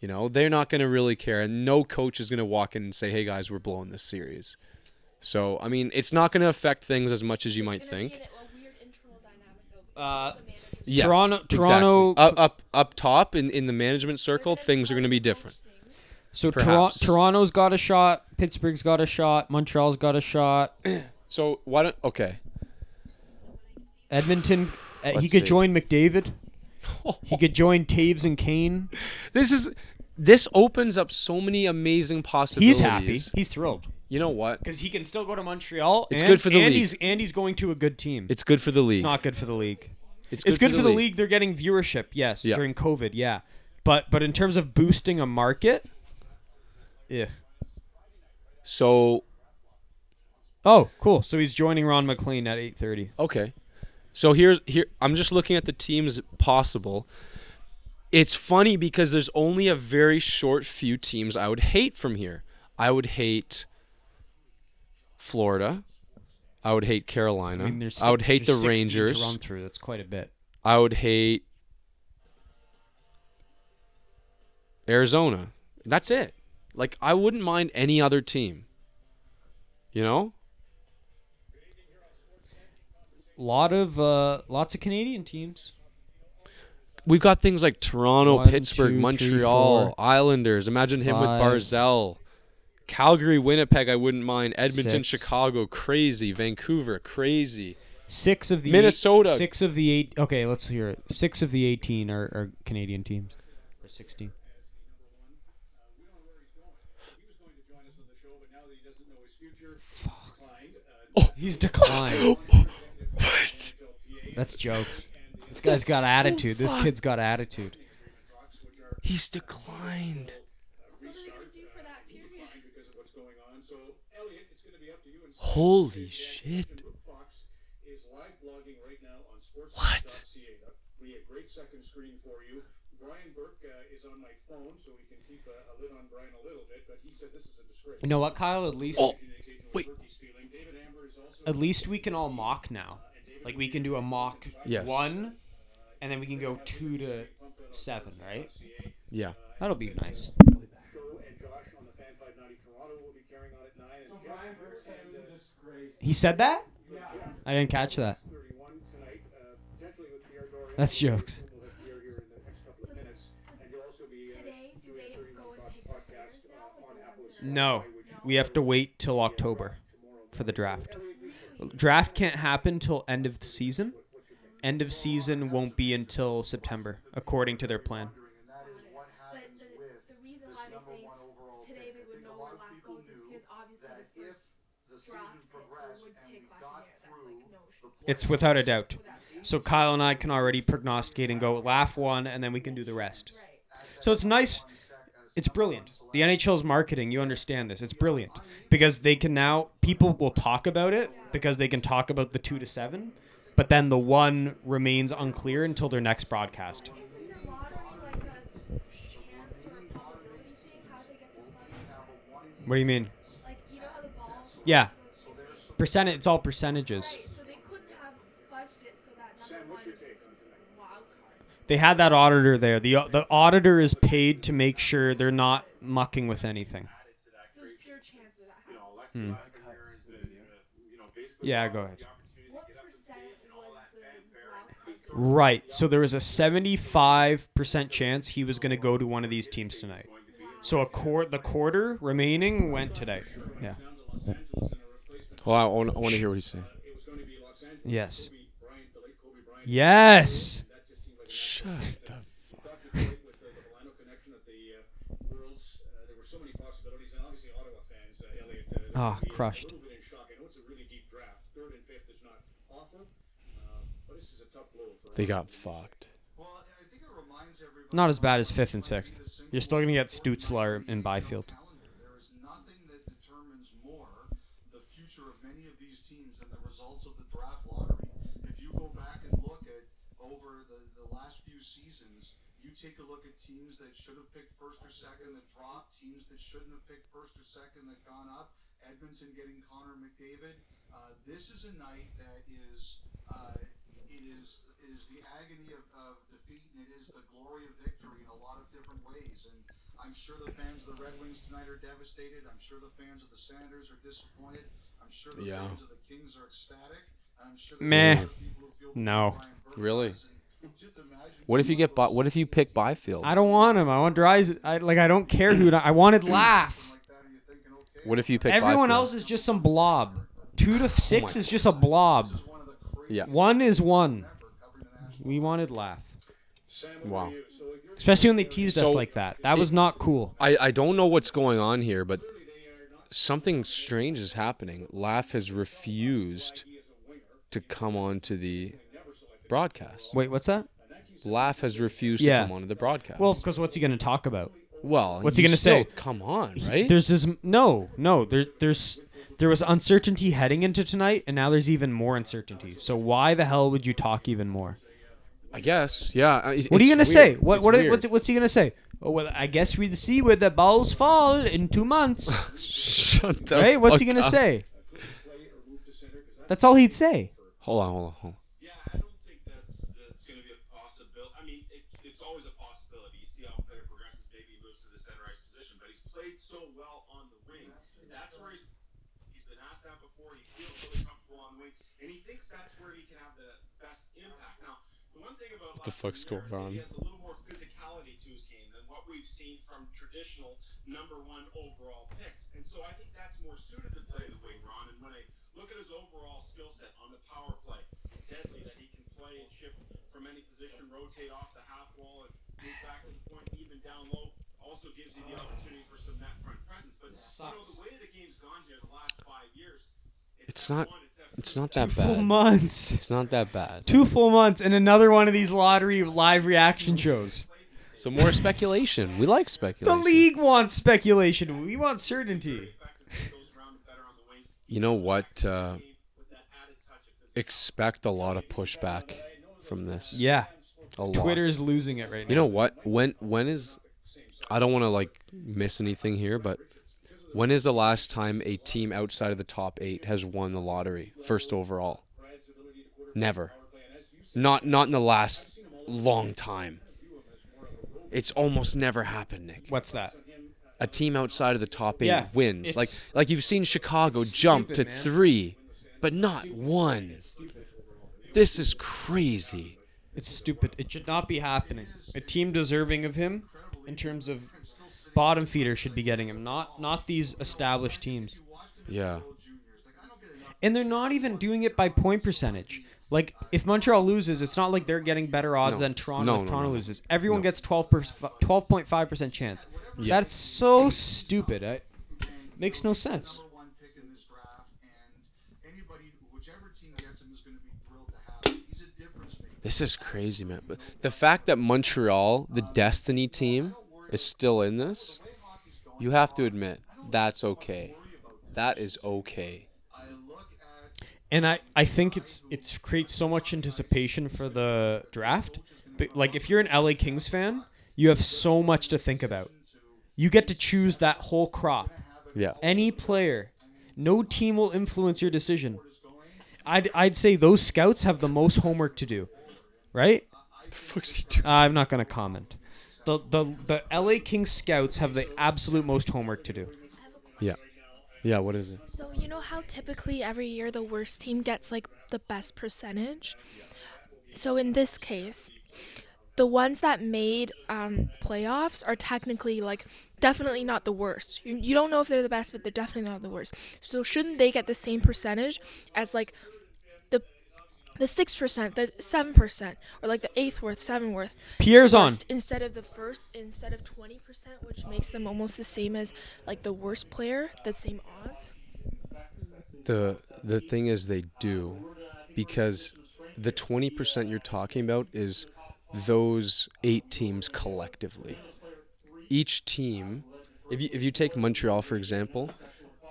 You know, they're not going to really care, and no coach is going to walk in and say, "Hey guys, we're blowing this series." So, I mean, it's not going to affect things as much as you might It's gonna think. in a, a weird internal dynamic though. Uh, because the managers Yes, Toronto- exactly. Toronto- up up up top in, in the management circle, things are going to be different. So Tor- Perhaps. Toronto's got a shot. Pittsburgh's got a shot. Montreal's got a shot. So why don't okay? Edmonton, uh, he Let's could see. join McDavid. He could join Toews and Kane. This is this opens up so many amazing possibilities. He's happy. He's thrilled You know what? because he can still go to Montreal. It's and, good for the and league. He's, and he's going to a good team. It's good for the league. It's not good for the league. It's It's good, for the league. They're getting viewership, yes, Yeah. during COVID, yeah. But but in terms of boosting a market, yeah. So Oh, cool. So he's joining Ron MacLean at eight thirty. okay. So here's here I'm just looking at the teams possible. It's funny because there's only a very short few teams I would hate from here. I would hate Florida. I would hate Carolina. I mean, I would hate the Rangers. run through. That's quite a bit. I would hate Arizona. That's it. Like I wouldn't mind any other team. You know? Lot of uh, lots of Canadian teams. We've got things like Toronto, One, Pittsburgh, two, three, Montreal, four, Islanders. Imagine him with five. Barzal. Calgary, Winnipeg, I wouldn't mind. Edmonton, Six. Chicago, crazy. Vancouver, crazy. Six of the Minnesota. Eight, six of the eight. Okay, let's hear it. Six of the eighteen are, are Canadian teams. Or sixteen. Oh. He's declined. What? That's jokes. This guy's got attitude. This kid's got attitude. He's declined. So what are they gonna do for that period? Holy shit. live blogging right now on sports. What? That'll be a great second screen for you. Brian Burke uh, is on my phone, so we can keep a, a lid on Brian a little bit. But he said this is a disgrace. You know what, Kyle? At least Oh, wait. Burke's feeling. David Amber is also at least we can all mock now. Like we can do a mock Yes. one, and then we can go two to seven, right? Yeah. That'll be nice. Show and Josh on the Fan 590 Toronto will be carrying on at nine. And Jeff here and, uh, He said that? I didn't catch that. 31 tonight, uh, potentially with Pierre Dorion. That's jokes. No, we have to wait till October for the draft. Draft can't happen till end of the season. End of season won't be until September, according to their plan. But the, the reason why they say today they would know where Laf goes is because obviously the first draft pick would pick Lafreniere. That's like no sh- It's without a doubt. So Kyle and I can already prognosticate and go Laf one, and then we can do the rest. So it's nice. It's brilliant. The NHL's marketing, you understand this. It's brilliant because they can now people will talk about it because they can talk about the two to seven, but then the one remains unclear until their next broadcast. Isn't the lottery like a chance or a probability thing? How they get to fudge? What do you mean? Like you know how the ball. Yeah. Percentage. It's all percentages. Right, so they couldn't have fudged it so that number one is this wild card. They had that auditor there. the The auditor is paid to make sure they're not mucking with anything. So there's pure chance that that happens. Hmm. Yeah, go ahead. What percent was the wild card? Right. So there was a 75% chance he was going to go to one of these teams tonight. So a quar- the quarter remaining went today. Yeah. Well, I want, I want to hear what he's saying. Yes. Yes. Shut the fuck. with the, the Milano connection at the Worlds, there were so many possibilities, and obviously Ottawa fans, Elliot, they're Ah, gonna crushed. A little bit in shock. I know it's a really deep draft. Third and fifth is not awful, uh, but this is a tough blow for. They got fucked. Well, I think it reminds everybody. Not as bad as fifth and sixth. You're still going to get Stutzle and Byfield. There is nothing that determines more the future of many of these teams than the results of the draft lottery. If you go back and look at over the, the last few seasons, you take a look at teams that should have picked first or second that dropped, teams that shouldn't have picked first or second that gone up. Edmonton getting Connor McDavid. Uh, this is a night that is uh, it is it is the agony of, of defeat and it is the glory of victory in a lot of different ways. And I'm sure the fans of the Red Wings tonight are devastated. I'm sure the fans of the Senators are disappointed. I'm sure the Yeah. fans of the Kings are ecstatic. I'm sure the Meh. people who feel No. Really? Does. And just imagine What if you get? By, what if you pick Byfield? I don't want him. I want Dries. I like. I don't care who. I wanted Laf. like that, are you thinking, okay, What if you pick? Everyone Byfield? else is just some blob. Two to oh six is just a blob. one of the crazy Yeah. One is one. ever covering the national We wanted Laf, Wow. over to you. So if you're especially when they teased us So- like that. That was not cool. I, I don't know what's going on here, but something strange is happening. Laf has refused to come on to the broadcast. Wait, what's that? Laf has refused Yeah. to come on to the broadcast. Well, because what's he going to talk about? well, what's he you gonna still- say? Come on, right? There's this no, no. There, there's there was uncertainty heading into tonight, and now there's even more uncertainty. So why the hell would you talk even more? I guess, yeah. I- What are you gonna say? weird. What It's what weird. what's what's he gonna say? Oh well, I guess we'd see where the balls fall in two months, Shut the right? What's he fuck gonna up. say? That's all he'd say. Hold on, hold on, hold on. Yeah, I don't think that's that's going to be a possibility. I mean, it, it's always a possibility. You see how a player progresses, maybe he moves to the center ice position, but he's played so well on the wing. That's where he's he's been asked that before. He feels really comfortable on the wing, and he thinks that's where he can have the best impact. Now, the one thing about What the fuck's going on? He has a little more physicality to his game than what we've seen from traditional number one overall picks, and so I think that's more suited to play the wing, Ron. And when I look at his overall skill set on the power play, deadly that he can play and shift from any position, rotate off the half wall and move back to the point, even down low. Also gives you the opportunity for some net front presence. But you know the way the game's gone here the last five years, It's not. it's not that Full bad. months, It's not that bad. two full months, and another one of these lottery live reaction shows. So more speculation. We like speculation. The speculation. league wants speculation. We want certainty. effective, goes around better on the wing. You know what? Uh, With that added touch of expect a lot of pushback from this. Yeah. A lot. Twitter's losing it right now. You know what? When when is I don't want to like miss anything here, but when is the last time a team outside of the top 8 has won the lottery first overall? Never. Not not in the last long time. It's almost never happened, Nick. What's that? A team outside of the top 8 Yeah, wins. Like it's- like you've seen Chicago jump to man. 3, but not one. This is crazy. It's stupid. It should not be happening. A team deserving of him, in terms of bottom feeder, should be getting him. Not not these established teams. Yeah. And they're not even doing it by point percentage. Like if Montreal loses, it's not like they're getting better odds No. than Toronto No, if no, Toronto loses. Everyone gets 12 12.5 percent chance. Yeah. That's so stupid. It makes no sense. number one pick in this draft, and anybody, whichever team gets him, is going to be thrilled to have him. He's a difference maker. This is crazy, man. But the fact that Montreal, the Destiny team, is still in this, you have to admit that's okay. That is okay. I look at And I, I think it's it's creates so much anticipation for the draft. But like if you're an LA Kings fan, you have so much to think about. You get to choose that whole crop. Yeah. Any player. No team will influence your decision. I'd I'd say those scouts have the most homework to do. Right? The fuck's he doing? I'm not gonna comment. The the the LA Kings scouts have the absolute most homework to do. Yeah. Yeah, what is it? So you know how typically every year the worst team gets like the best percentage. So in this case, the ones that made um, playoffs are technically like definitely not the worst. You, you don't know if they're the best, but they're definitely not the worst. So shouldn't they get the same percentage as like the the six percent, the seven percent, or like the eighth worth, seven worth? Pierre's on. first instead of the first instead of 20% which makes them almost the same as like the worst player the same odds The the thing is they do because the 20% you're talking about is those 8 teams collectively. Each team if you if you take Montreal for example,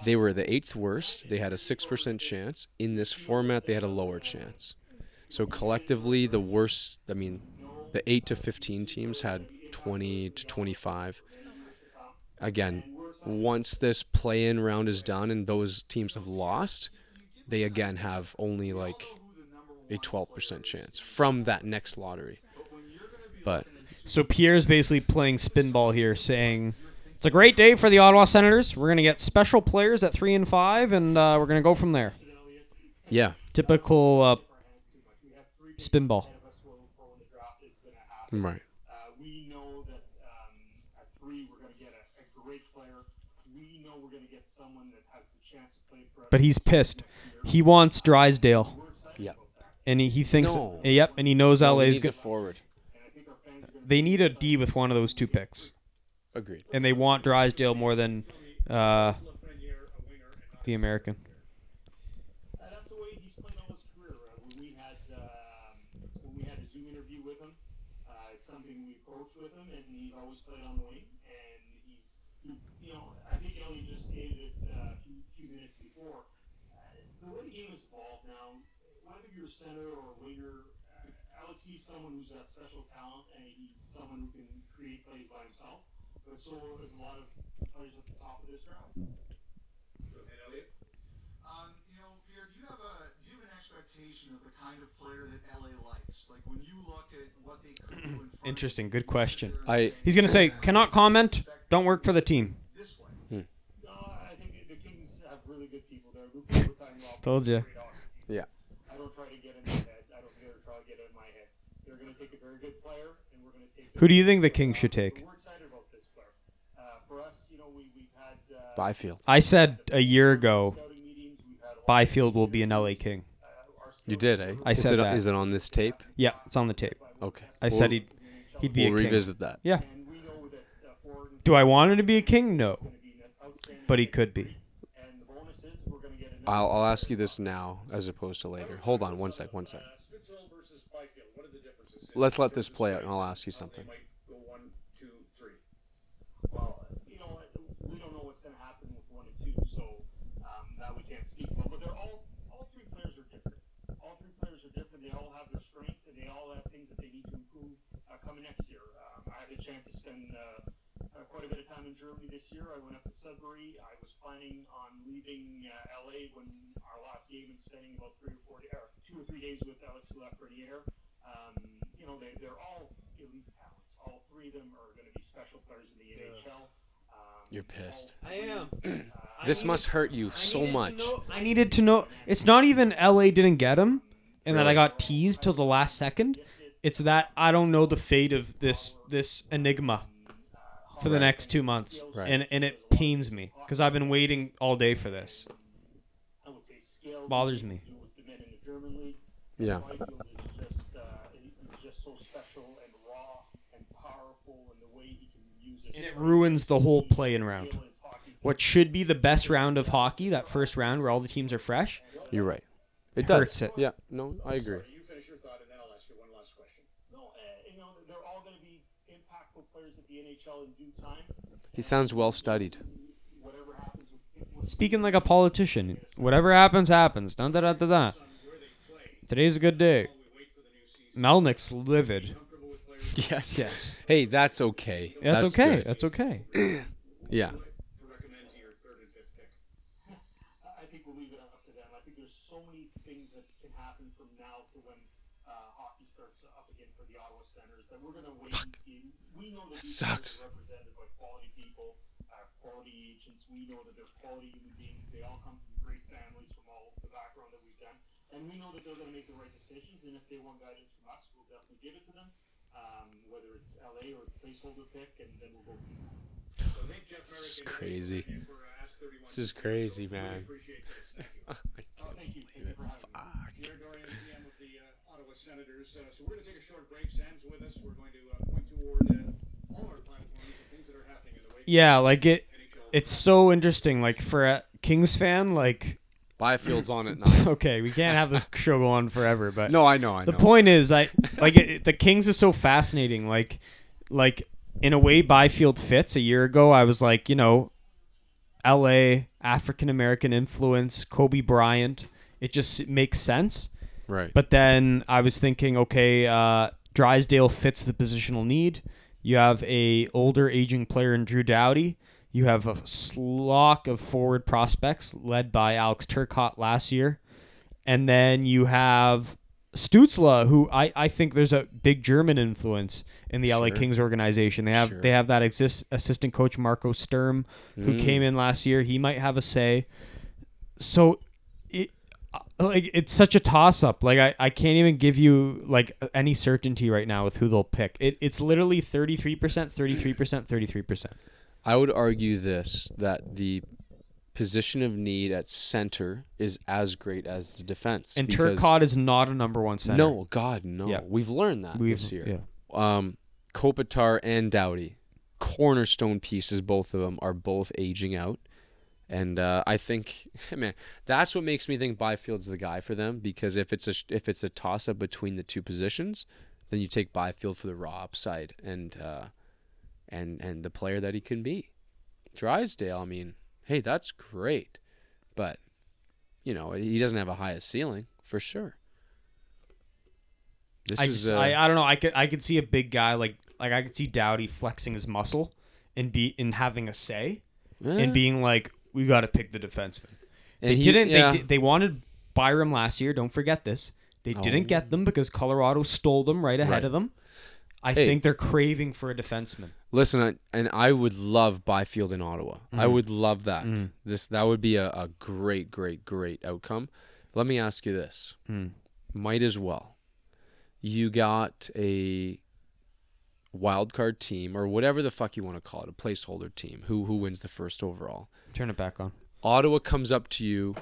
they were the 8th worst, they had a 6% chance. In this format they had a lower chance. So collectively the worst, I mean the 8 to 15 teams had 20 to 25 again, once this play-in round is done and those teams have lost, they again have only like a 12% chance from that next lottery. But So Pierre's basically playing spinball here, saying it's a great day for the Ottawa Senators. We're gonna get special players at three and five, and uh, we're gonna go from there. yeah, Typical uh, spinball. right. Uh, we know that um, at three we're going to get a, a great player. We know we're going to get someone that has the chance to play for us. But he's pissed. He wants Drysdale, Yeah. and he, he thinks, No. yep, and he knows No, he LA's needs a good. forward. They need a D with one of those two picks, Agreed. and they want Drysdale more than uh, the American. Uh, that's the way he's played all his career. Uh, when we had um, when we had a Zoom interview with him, uh, it's something we approached with him, and he's always played on the wing. And he's, he, you know, I think Elliot just stated it uh, a few, few minutes before. Uh, the way the game has evolved now, whether you're a center or a winger, Alex sees someone who's got special talent, and he's someone who can create plays by himself. But so is a lot of players at the top of this draft. Um, you know, Pierre, do you have a do you have an expectation of the kind of player that LA likes? Like when you look at what they could do in front Interesting. Good question. I He's gonna say, cannot comment. Don't work for the team. this way. No, I think the Kings have really good people there. Told ya. yeah. I don't try to get in their head. I don't ever try to get in my head. They're going to take a very good player, and we're going to take. Who do you think the Kings should take? We're excited about this player. Uh, for us, you know, we, we've had uh, Byfield. I said a year ago, scouting meetings. We've had Byfield will be an LA King. You did, eh? I is said it, that. Is it on this tape? Yeah, it's on the tape. Okay. I said We'll- he'd he'd be We'll a king. revisit that. Yeah. and we know that uh, Ford is Do I want him to be a king? No, going to be an outstanding. but he could be. And the bonus is we're going to get another I'll, I'll ask you this now as opposed to later. Hold on one sec, one sec let's let this play out, and I'll ask you something. Go one, two, three. Well, you know, we don't know what's going to happen with one and two, so um, that we can't speak. But, but they're all all three players are different. All three players are different. They all have their strength, and they all have things that they need to improve uh, coming next year. Um, I had the chance to spend. Uh, uh quite a bit of time in Germany this year. I went up to Sudbury. I was planning on leaving uh, LA when our last game and spending about three or four, or two or three days with Alex Lafreniere. Um, you know, they, they're all elite talents. All three of them are going to be special players in the NHL. Um, You're pissed. I am. This must hurt you so much. I needed to know. It's not even LA didn't get him, and that I got teased till the last second. It's that I don't know the fate of this this enigma for the next two months, Right. and and it pains me because I've been waiting all day for this. I would say scale Bothers me. do with the men in the German league. Yeah. Byfield is just uh, he's just so special and raw and powerful, and the way he can use his And it ruins the whole play-in round. What should be the best round of hockey, that first round where all the teams are fresh, You're right. It Hurts does. it. Yeah. No, I agree. You finish your thought, and then I'll ask you one last question. No, uh, you know they're all going to be impactful players at the NHL in due time. He sounds well studied. Whatever happens with, with speaking like a politician, whatever happens, happens. Dun, da, da, da, da. Today's a good day. Melnyk's livid. Yes. Yes. Hey, that's okay. That's, okay. good. That's okay. Yeah. To recommend to your third and fifth pick. I think we'll leave it up to them. I think there's so many things that can happen from now to when uh, hockey starts up again for the Ottawa Senators that we're going to wait and see. We know that these sucks. are represented by quality people, uh, quality agents. We know that they're quality human beings. They all come from great families from all the background that we've done. And we know that they're going to make the right decisions. And if they want guidance from us, we'll definitely give it to them, um, whether it's LA or placeholder pick, and then we'll go. So This is crazy. Dave for, Ask 31 This is crazy, Really man. appreciate this. Thank you. I Oh, can't thank you. believe it. Thank you for having me. Fuck. Dorion, GM of the uh, Ottawa Senators. Uh, so we're going to take a short break. Sam's with us. We're going to uh, point toward uh, all our platforms and things that are happening in the wake Yeah, like it. It's so interesting. Like for a Kings fan, like Byfield's on at nine. okay, we can't have this show go on forever. But No, I know. I the know. point is, I like it, the Kings is so fascinating. Like, like in a way, Byfield fits. A year ago, I was like, you know, L.A. African American influence, Kobe Bryant. It just makes sense. Right. But then I was thinking, okay, uh, Drysdale fits the positional need. You have a older aging player in Drew Doughty. You have a slock of forward prospects led by Alex Turcotte last year. And then you have Stutzle, who I, I think there's a big German influence in the LA Kings organization. They have Sure. they have that exist, assistant coach Marco Sturm, who Mm. came in last year. He might have a say. So it uh, like it's such a toss up. Like I, I can't even give you like any certainty right now with who they'll pick. It, it's literally 33%, 33%, 33%. I would argue this that the position of need at center is as great as the defense. And Turcotte is not a number 1 center. No, God, no. Yeah. We've learned that We've- this year. yeah. Um, Kopitar and Doughty, cornerstone pieces. Both of them are both aging out, and uh, I think, man, that's what makes me think Byfield's the guy for them. Because if it's a if it's a toss up between the two positions, then you take Byfield for the raw upside and uh, and and the player that he can be. Drysdale, I mean, hey, that's great, but you know he doesn't have a highest ceiling for sure. This I is just, uh, I, I don't know. I could I could see a big guy like like I could see Doughty flexing his muscle and be in having a say eh, and being like we got to pick the defenseman. and They he- didn't yeah. they they wanted Byram last year, don't forget this. They didn't Oh. get them because Colorado stole them right ahead Right. of them. I Hey. think they're craving for a defenseman. Listen, I, and I would love Byfield in Ottawa. I Mhm. would love that. Mhm. This that would be a, a great, great, great outcome. Let me ask you this: Mm. Might as well. You got a wild card team or whatever the fuck you want to call it, a placeholder team. Who who wins the first overall? Turn it back on. Ottawa comes up to you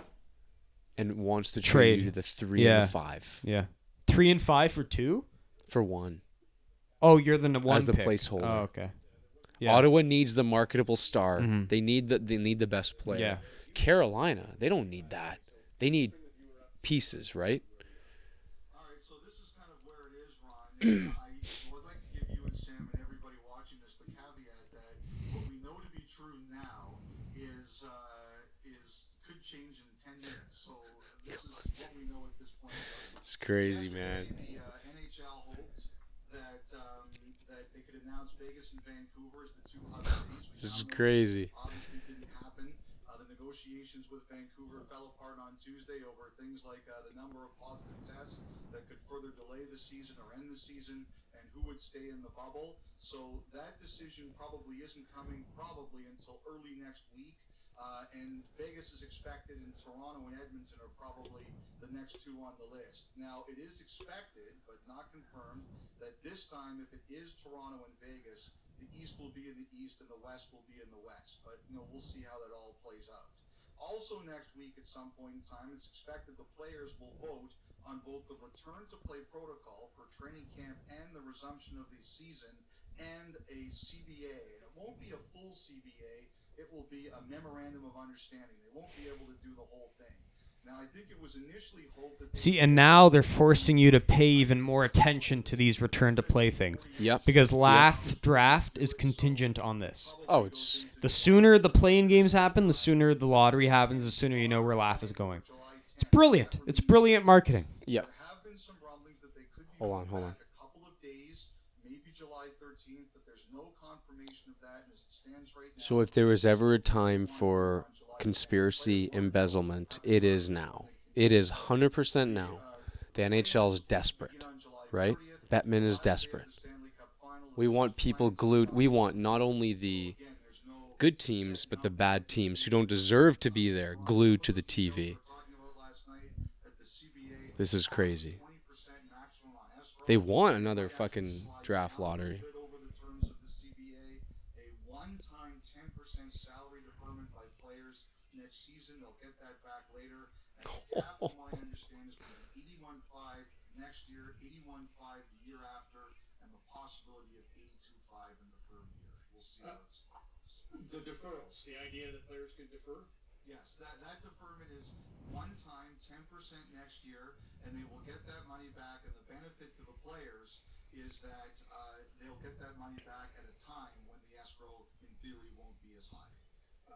and wants to trade, Trade. you to the three Yeah. and the five Yeah. 3 and 5 for 2? for one. Oh, you're the one As the pick. placeholder. Oh, okay. Yeah. Ottawa needs the marketable star. Mhm. They need the they need the best player. Yeah. Carolina, they don't need that. They need pieces, right? All right, so this is kind of where it is, Ron. I would like to give you and Sam and everybody watching this the caveat that what we know to be true now is uh, is could change in ten minutes. So this is what we know at this point. It's crazy, Yesterday, man. The uh, NHL hoped that um, that they could announce Vegas and Vancouver as the two hub cities. We This is crazy. Uh, the negotiations with Vancouver fell apart on Tuesday over things like uh, the number of positive tests that could further delay the season or end the season, and who would stay in the bubble. So that decision probably isn't coming probably until early next week. Uh, and Vegas is expected, and Toronto and Edmonton are probably the next two on the list. Now, it is expected, but not confirmed, that this time, if it is Toronto and Vegas, the East will be in the East and the West will be in the West. But you know, we'll see how that all plays out. Also, next week at some point in time, it's expected the players will vote on both the return to play protocol for training camp and the resumption of the season and a CBA. And it won't be a full CBA, it will be a memorandum of understanding. They won't be able to do the whole thing. Now, I think it was initially hoped that they See, and now they're forcing you to pay even more attention to these return to play things. Yep. Because Laf draft is contingent on this. Oh, it's The sooner the playing games happen, the sooner the lottery happens, the sooner you know where Laf is going. It's brilliant. It's brilliant marketing. yeah. There have been some rumblings that they could be Hold on, hold on. a couple of days, maybe July 13th, but there's no confirmation of that. As it stands right now, So if there was ever a time for conspiracy embezzlement, it is now. It is 100% now. The NHL is desperate, right? Bettman is desperate. We want people glued. We want not only the good teams, but the bad teams who don't deserve to be there glued to the TV. This is crazy. 20% maximum on escrow. They want another fucking draft lottery. bit over the terms of the CBA, a one-time 10% salary deferment by players next season. They'll get that back later. What I understand, is going to be 81.5 next year, 81.5 the year after, and the possibility of 82.5 in the third year. We'll see. The deferrals, the idea that players can defer. Yes, that, that deferment is one time, ten percent next year, and they will get that money back, and the benefit to the players is that, uh, they'll get that money back at a time when the escrow, in theory, won't be as high.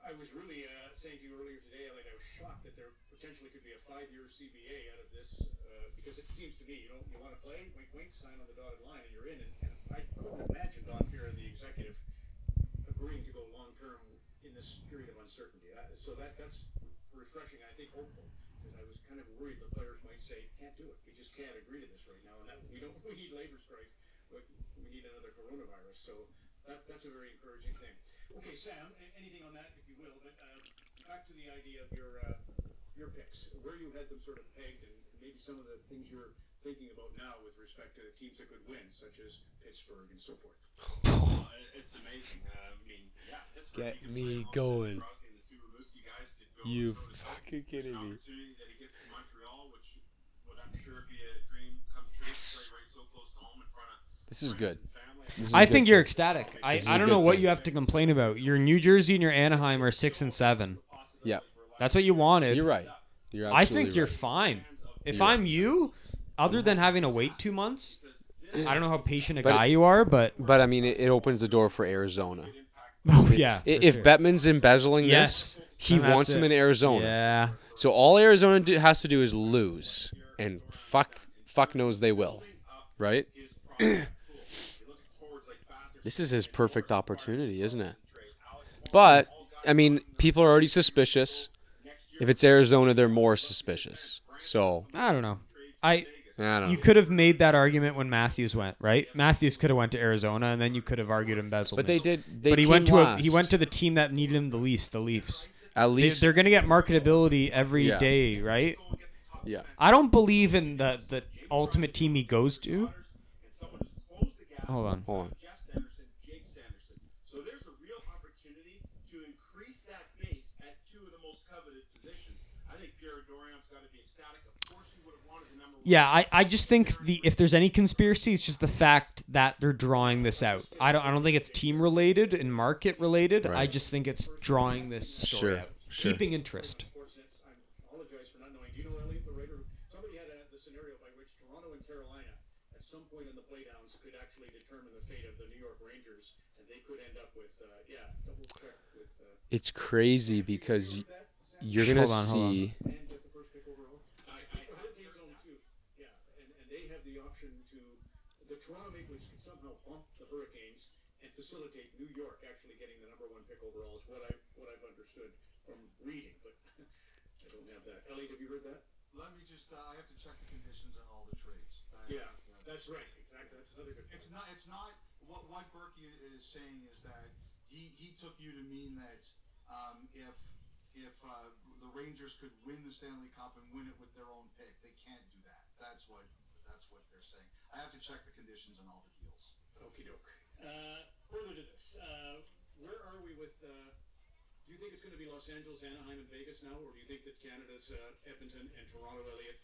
I was really uh, saying to you earlier today, like I was shocked that there potentially could be a five-year CBA out of this, uh, because it seems to me, you know, you want to play, wink, wink, sign on the dotted line, and you're in. And, and I couldn't imagine Don Fehr, the executive, agreeing to go long-term in this period of uncertainty. Uh, so that that's refreshing. and I think hopeful, because I was kind of worried the players might say, "Can't do it. We just can't agree to this right now." And that we don't. We need labor strikes, but we need another coronavirus. So that that's a very encouraging thing. Okay, Sam, anything on that, if you will? But uh, back to the idea of your uh, your picks, where you had them sort of pegged, and maybe some of the things you're thinking about now with respect to teams that could win, such as Pittsburgh and so forth. Uh, it's amazing. Uh, I mean, yeah, Pittsburgh, Get me going. any route, and the two Rimouski guys could go You toe to toe. fucking kidding me. There's an opportunity that he gets to Montreal, which would I'm sure be a dream come true. right so close to home in front of This is good. family. This is I a think you're thing. ecstatic. I, This is I a don't know what thing. you have to complain about. Your New Jersey and your Anaheim are six and seven. Yeah, That's what you wanted. you're right. You're I think you're right. fine. If You're I'm you, other than having to wait two months, I don't know how patient a But- guy you are, but But I mean, it, it opens the door for Arizona. oh yeah. If sure. Bettman's embezzling Yes, this, he wants him it. in Arizona. yeah, So all Arizona do, has to do is lose, and fuck, fuck knows they will, right? this is his perfect opportunity, isn't it? But I mean, people are already suspicious. If it's Arizona, they're more suspicious. So I don't know. I I don't you know. could have made that argument when Matthews went right. Matthews could have went to Arizona, and then you could have argued embezzlement. But they did. They but he went to a, he went to the team that needed him the least, the Leafs. at least. they're going to get marketability every day, Yeah. right? yeah. I don't believe in the the ultimate team he goes to. Hold on. Hold on. Jeff Sanderson, Jake Sanderson. So there's a real opportunity to increase that base at two of the most coveted positions. I think Pierre Dorion's got to be ecstatic. Of course, he would have wanted the number one. Yeah, I, I just think the if there's any conspiracy, it's just the fact that they're drawing this out. I don't I don't think it's team related and market related. I just think it's drawing this story Sure, out, sure. keeping interest. Unfortunate, I apologize for not knowing. Do you know Elliot, the writer? Somebody had a, the scenario by which Toronto and Carolina, at some point in the playdowns, could actually determine the fate of the New York Rangers, and they could end up with, uh, yeah, double check with. Uh, It's crazy because y- you're gonna Hold on, hold on. see. and get the first pick overall. I, I Hurricane Zone too. Yeah, and, and they have the option to. The Toronto Maple Leafs could somehow bump the Hurricanes and facilitate New York actually getting the number one pick overall is what I what I've understood from reading, but I have. You heard that? Let me just, uh, I have to check the conditions on all the trades. Yeah, that's right. Exactly. That's another good. It's not, it's not, what, what Burkie is saying is that he, he took you to mean that, um, if, if, uh, the Rangers could win the Stanley Cup and win it with their own pick, they can't do that. That's what, that's what they're saying. I have to check the conditions on all the deals. Okie doke. Uh, further to this, uh, where are we with? Uh, do you think it's going to be Los Angeles, Anaheim, and Vegas now, or do you think that Canada's uh, Edmonton and Toronto, Elliot?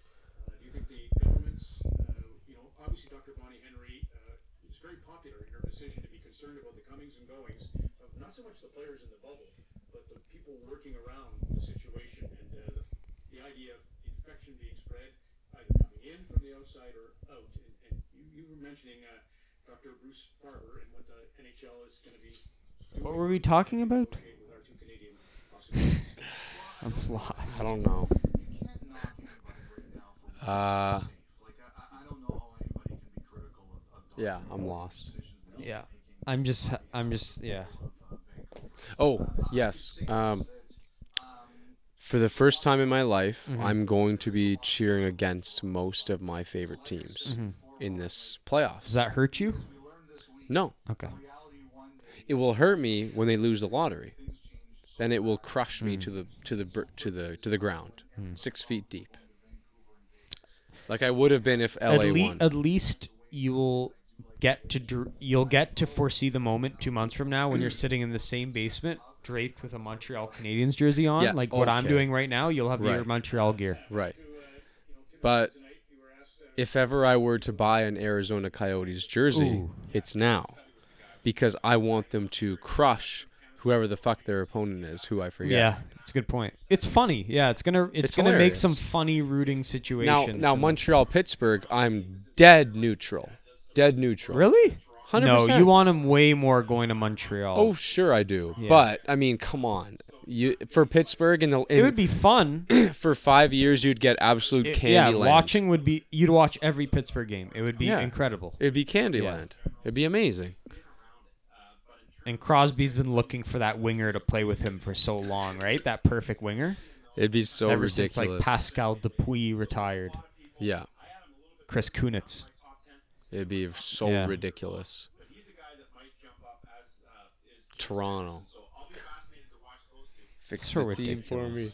Uh, do you think the governments, uh, you know, obviously Dr. Bonnie Henry uh, is very popular in her decision to be concerned about the comings and goings of not so much the players in the bubble, but the people working around the situation and uh, the, the idea of infection being spread either coming in from the outside or out. And, and you, you were mentioning uh, Dr. Bruce Farber and what the NHL is going to be. What were we talking about? With our two Canadian possibilities. I'm lost. I don't know. You can't knock anybody right now for what Uh, they're safe. Like, I, I- I don't know how anybody can be critical of, of Dr. Yeah, I'm lost. decisions that he's Yeah. I'm just, I'm just, yeah. Oh, yes. Um, for the first time in my life, Mhm. I'm going to be cheering against most of my favorite teams Mhm. in this playoffs. Does that hurt you? No. Okay. It will hurt me when they lose the lottery. Then it will crush me hmm. to the to the br- to the to the ground, hmm. six feet deep. Like I would have been if LA at, le- won. at least you will get to dr- you'll get to foresee the moment two months from now when you're mm. sitting in the same basement draped with a Montreal Canadiens jersey on, Yeah, like what I'm doing right now. You'll have your Montreal gear. Right. But if ever I were to buy an Arizona Coyotes jersey, Ooh. it's now. Because I want them to crush whoever the fuck their opponent is, who I forget. Yeah, it's a good point. It's funny. Yeah, it's gonna it's, It's gonna make some funny rooting Now, situations. now and- Montreal Pittsburgh, I'm dead neutral. Dead neutral. Really? 100%. No, you want him way more going to Montreal. Oh, sure I do. Yeah. But I mean, come on. You for Pittsburgh in the it would be fun. for 5 years you'd get absolute It- candy yeah, land. watching would be you'd watch every Pittsburgh game. It would be Yeah. incredible. It'd be Candyland. It'd be amazing. And Crosby's been looking for that winger to play with him for so long, right? That perfect winger. It'd be so Ever ridiculous. since like Pascal Dupuis retired. Yeah. Chris Kunitz. It'd be so Yeah. ridiculous. Toronto. Fix It's the so team for me.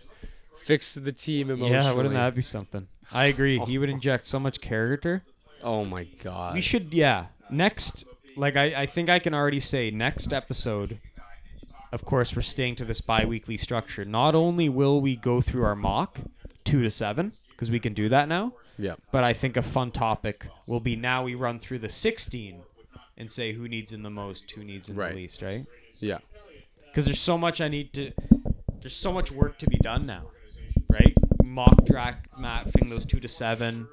Fix the team emotionally. Yeah, wouldn't that be something? I agree. Oh. He would inject so much character. Oh my god. We should, yeah. Next, like I, I think I can already say next episode. Of course, we're staying to this bi-weekly structure. Not only will we go through our mock two to seven because we can do that now. Yeah. But I think a fun topic will be now we run through the sixteen and say who needs in the most, who needs in Right. the least, right? Yeah. Because there's so much I need to. There's so much work to be done now, right? Mock draft mapping those two to seven,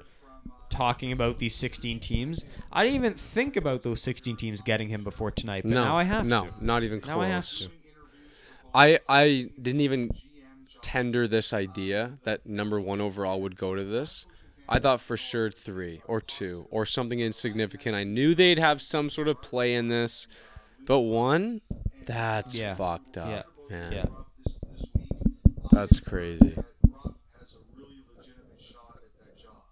talking about these 16 teams. I didn't even think about those 16 teams getting him before tonight, but no, now I have no, to. not even close. Now I have to. I I didn't even tender this idea that number one overall would go to this. I thought for sure three or two or something insignificant. I knew they'd have some sort of play in this, but one, that's Yeah. fucked up. Yeah. Man. Yeah. That's crazy. Ruff has a really legitimate shot at that job.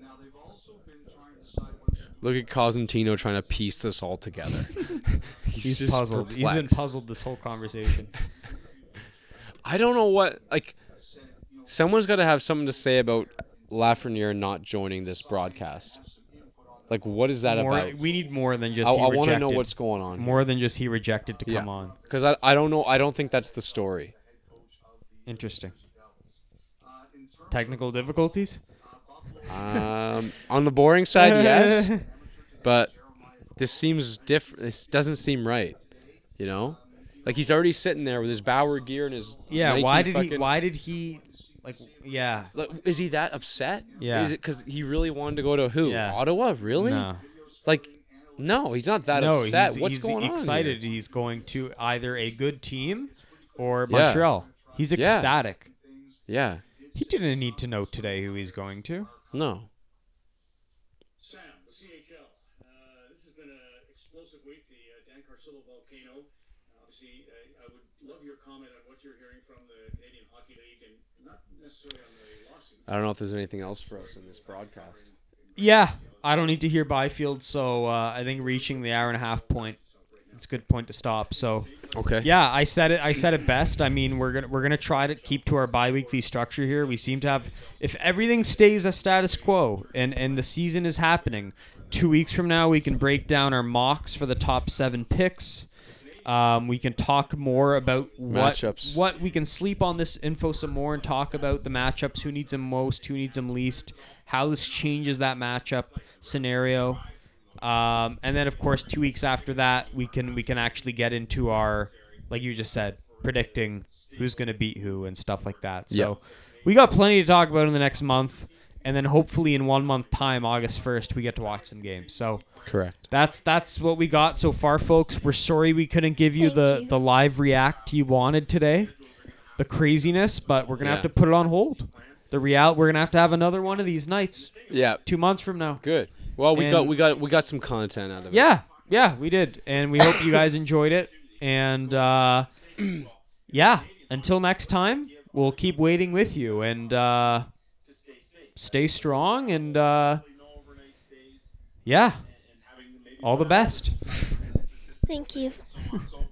Now they've also been trying to decide what Look at Cosentino trying to piece this all together. He's, He's just puzzled. He's been puzzled this whole conversation. I don't know what like. Someone's got to have something to say about Lafreniere not joining this broadcast. Like, what is that More- about? we need more than just. I, I want to know what's going on. More than just he rejected to come on. Because I, I don't know. I don't think that's the story. Interesting. Technical difficulties. Um, on the boring side, yes, but this seems different. This doesn't seem right. You know, like he's already sitting there with his Bauer gear and his Yeah. Nike why did he? Why did he? Like, yeah. Like, is he that upset? Yeah. Is it because he really wanted to go to who? Yeah. Ottawa? Really? No. Like, no, he's not that no, upset. he's, What's he's going excited. on? here? He's going to either a good team or Montreal. Yeah. He's Yeah. ecstatic. Yeah. He didn't need to know today who he's going to. No. Sam, the CHL. Uh, this has been an explosive week. The uh, Dan San Carcillo volcano. Obviously, I, I would love your comment on what you're hearing from the Canadian Hockey League, and not necessarily on the lawsuit. I don't know if there's anything else for us in this broadcast. Yeah, I don't need to hear Byfield, so uh, I think reaching the hour and a half point, it's a good point to stop. So, Okay. yeah, I said it. I said it best. I mean, we're gonna we're gonna try to keep to our biweekly structure here. We seem to have, if everything stays a status quo and and the season is happening, two weeks from now we can break down our mocks for the top seven picks. Um, we can talk more about what Matchups. what we can sleep on this info some more and talk about the matchups, who needs them most, who needs them least, how this changes that matchup scenario. Um, and then of course two weeks after that we can we can actually get into our like you just said predicting who's gonna beat who and stuff like that. So Yeah. we got plenty to talk about in the next month, and then hopefully in one month time, August first, we get to watch some games. So Correct. that's that's what we got so far, folks. We're sorry we couldn't give you Thank the you. the live react you wanted today, the craziness, but we're gonna have to put it on hold. The real we're gonna have to have another one of these nights Yeah. two months from now. Good. Well, we got we got we got some content out of it. Yeah, yeah, we did, and we hope you guys enjoyed it. And uh, yeah, until next time, we'll keep waiting with you and uh, stay strong. And uh, yeah, all the best. Thank you.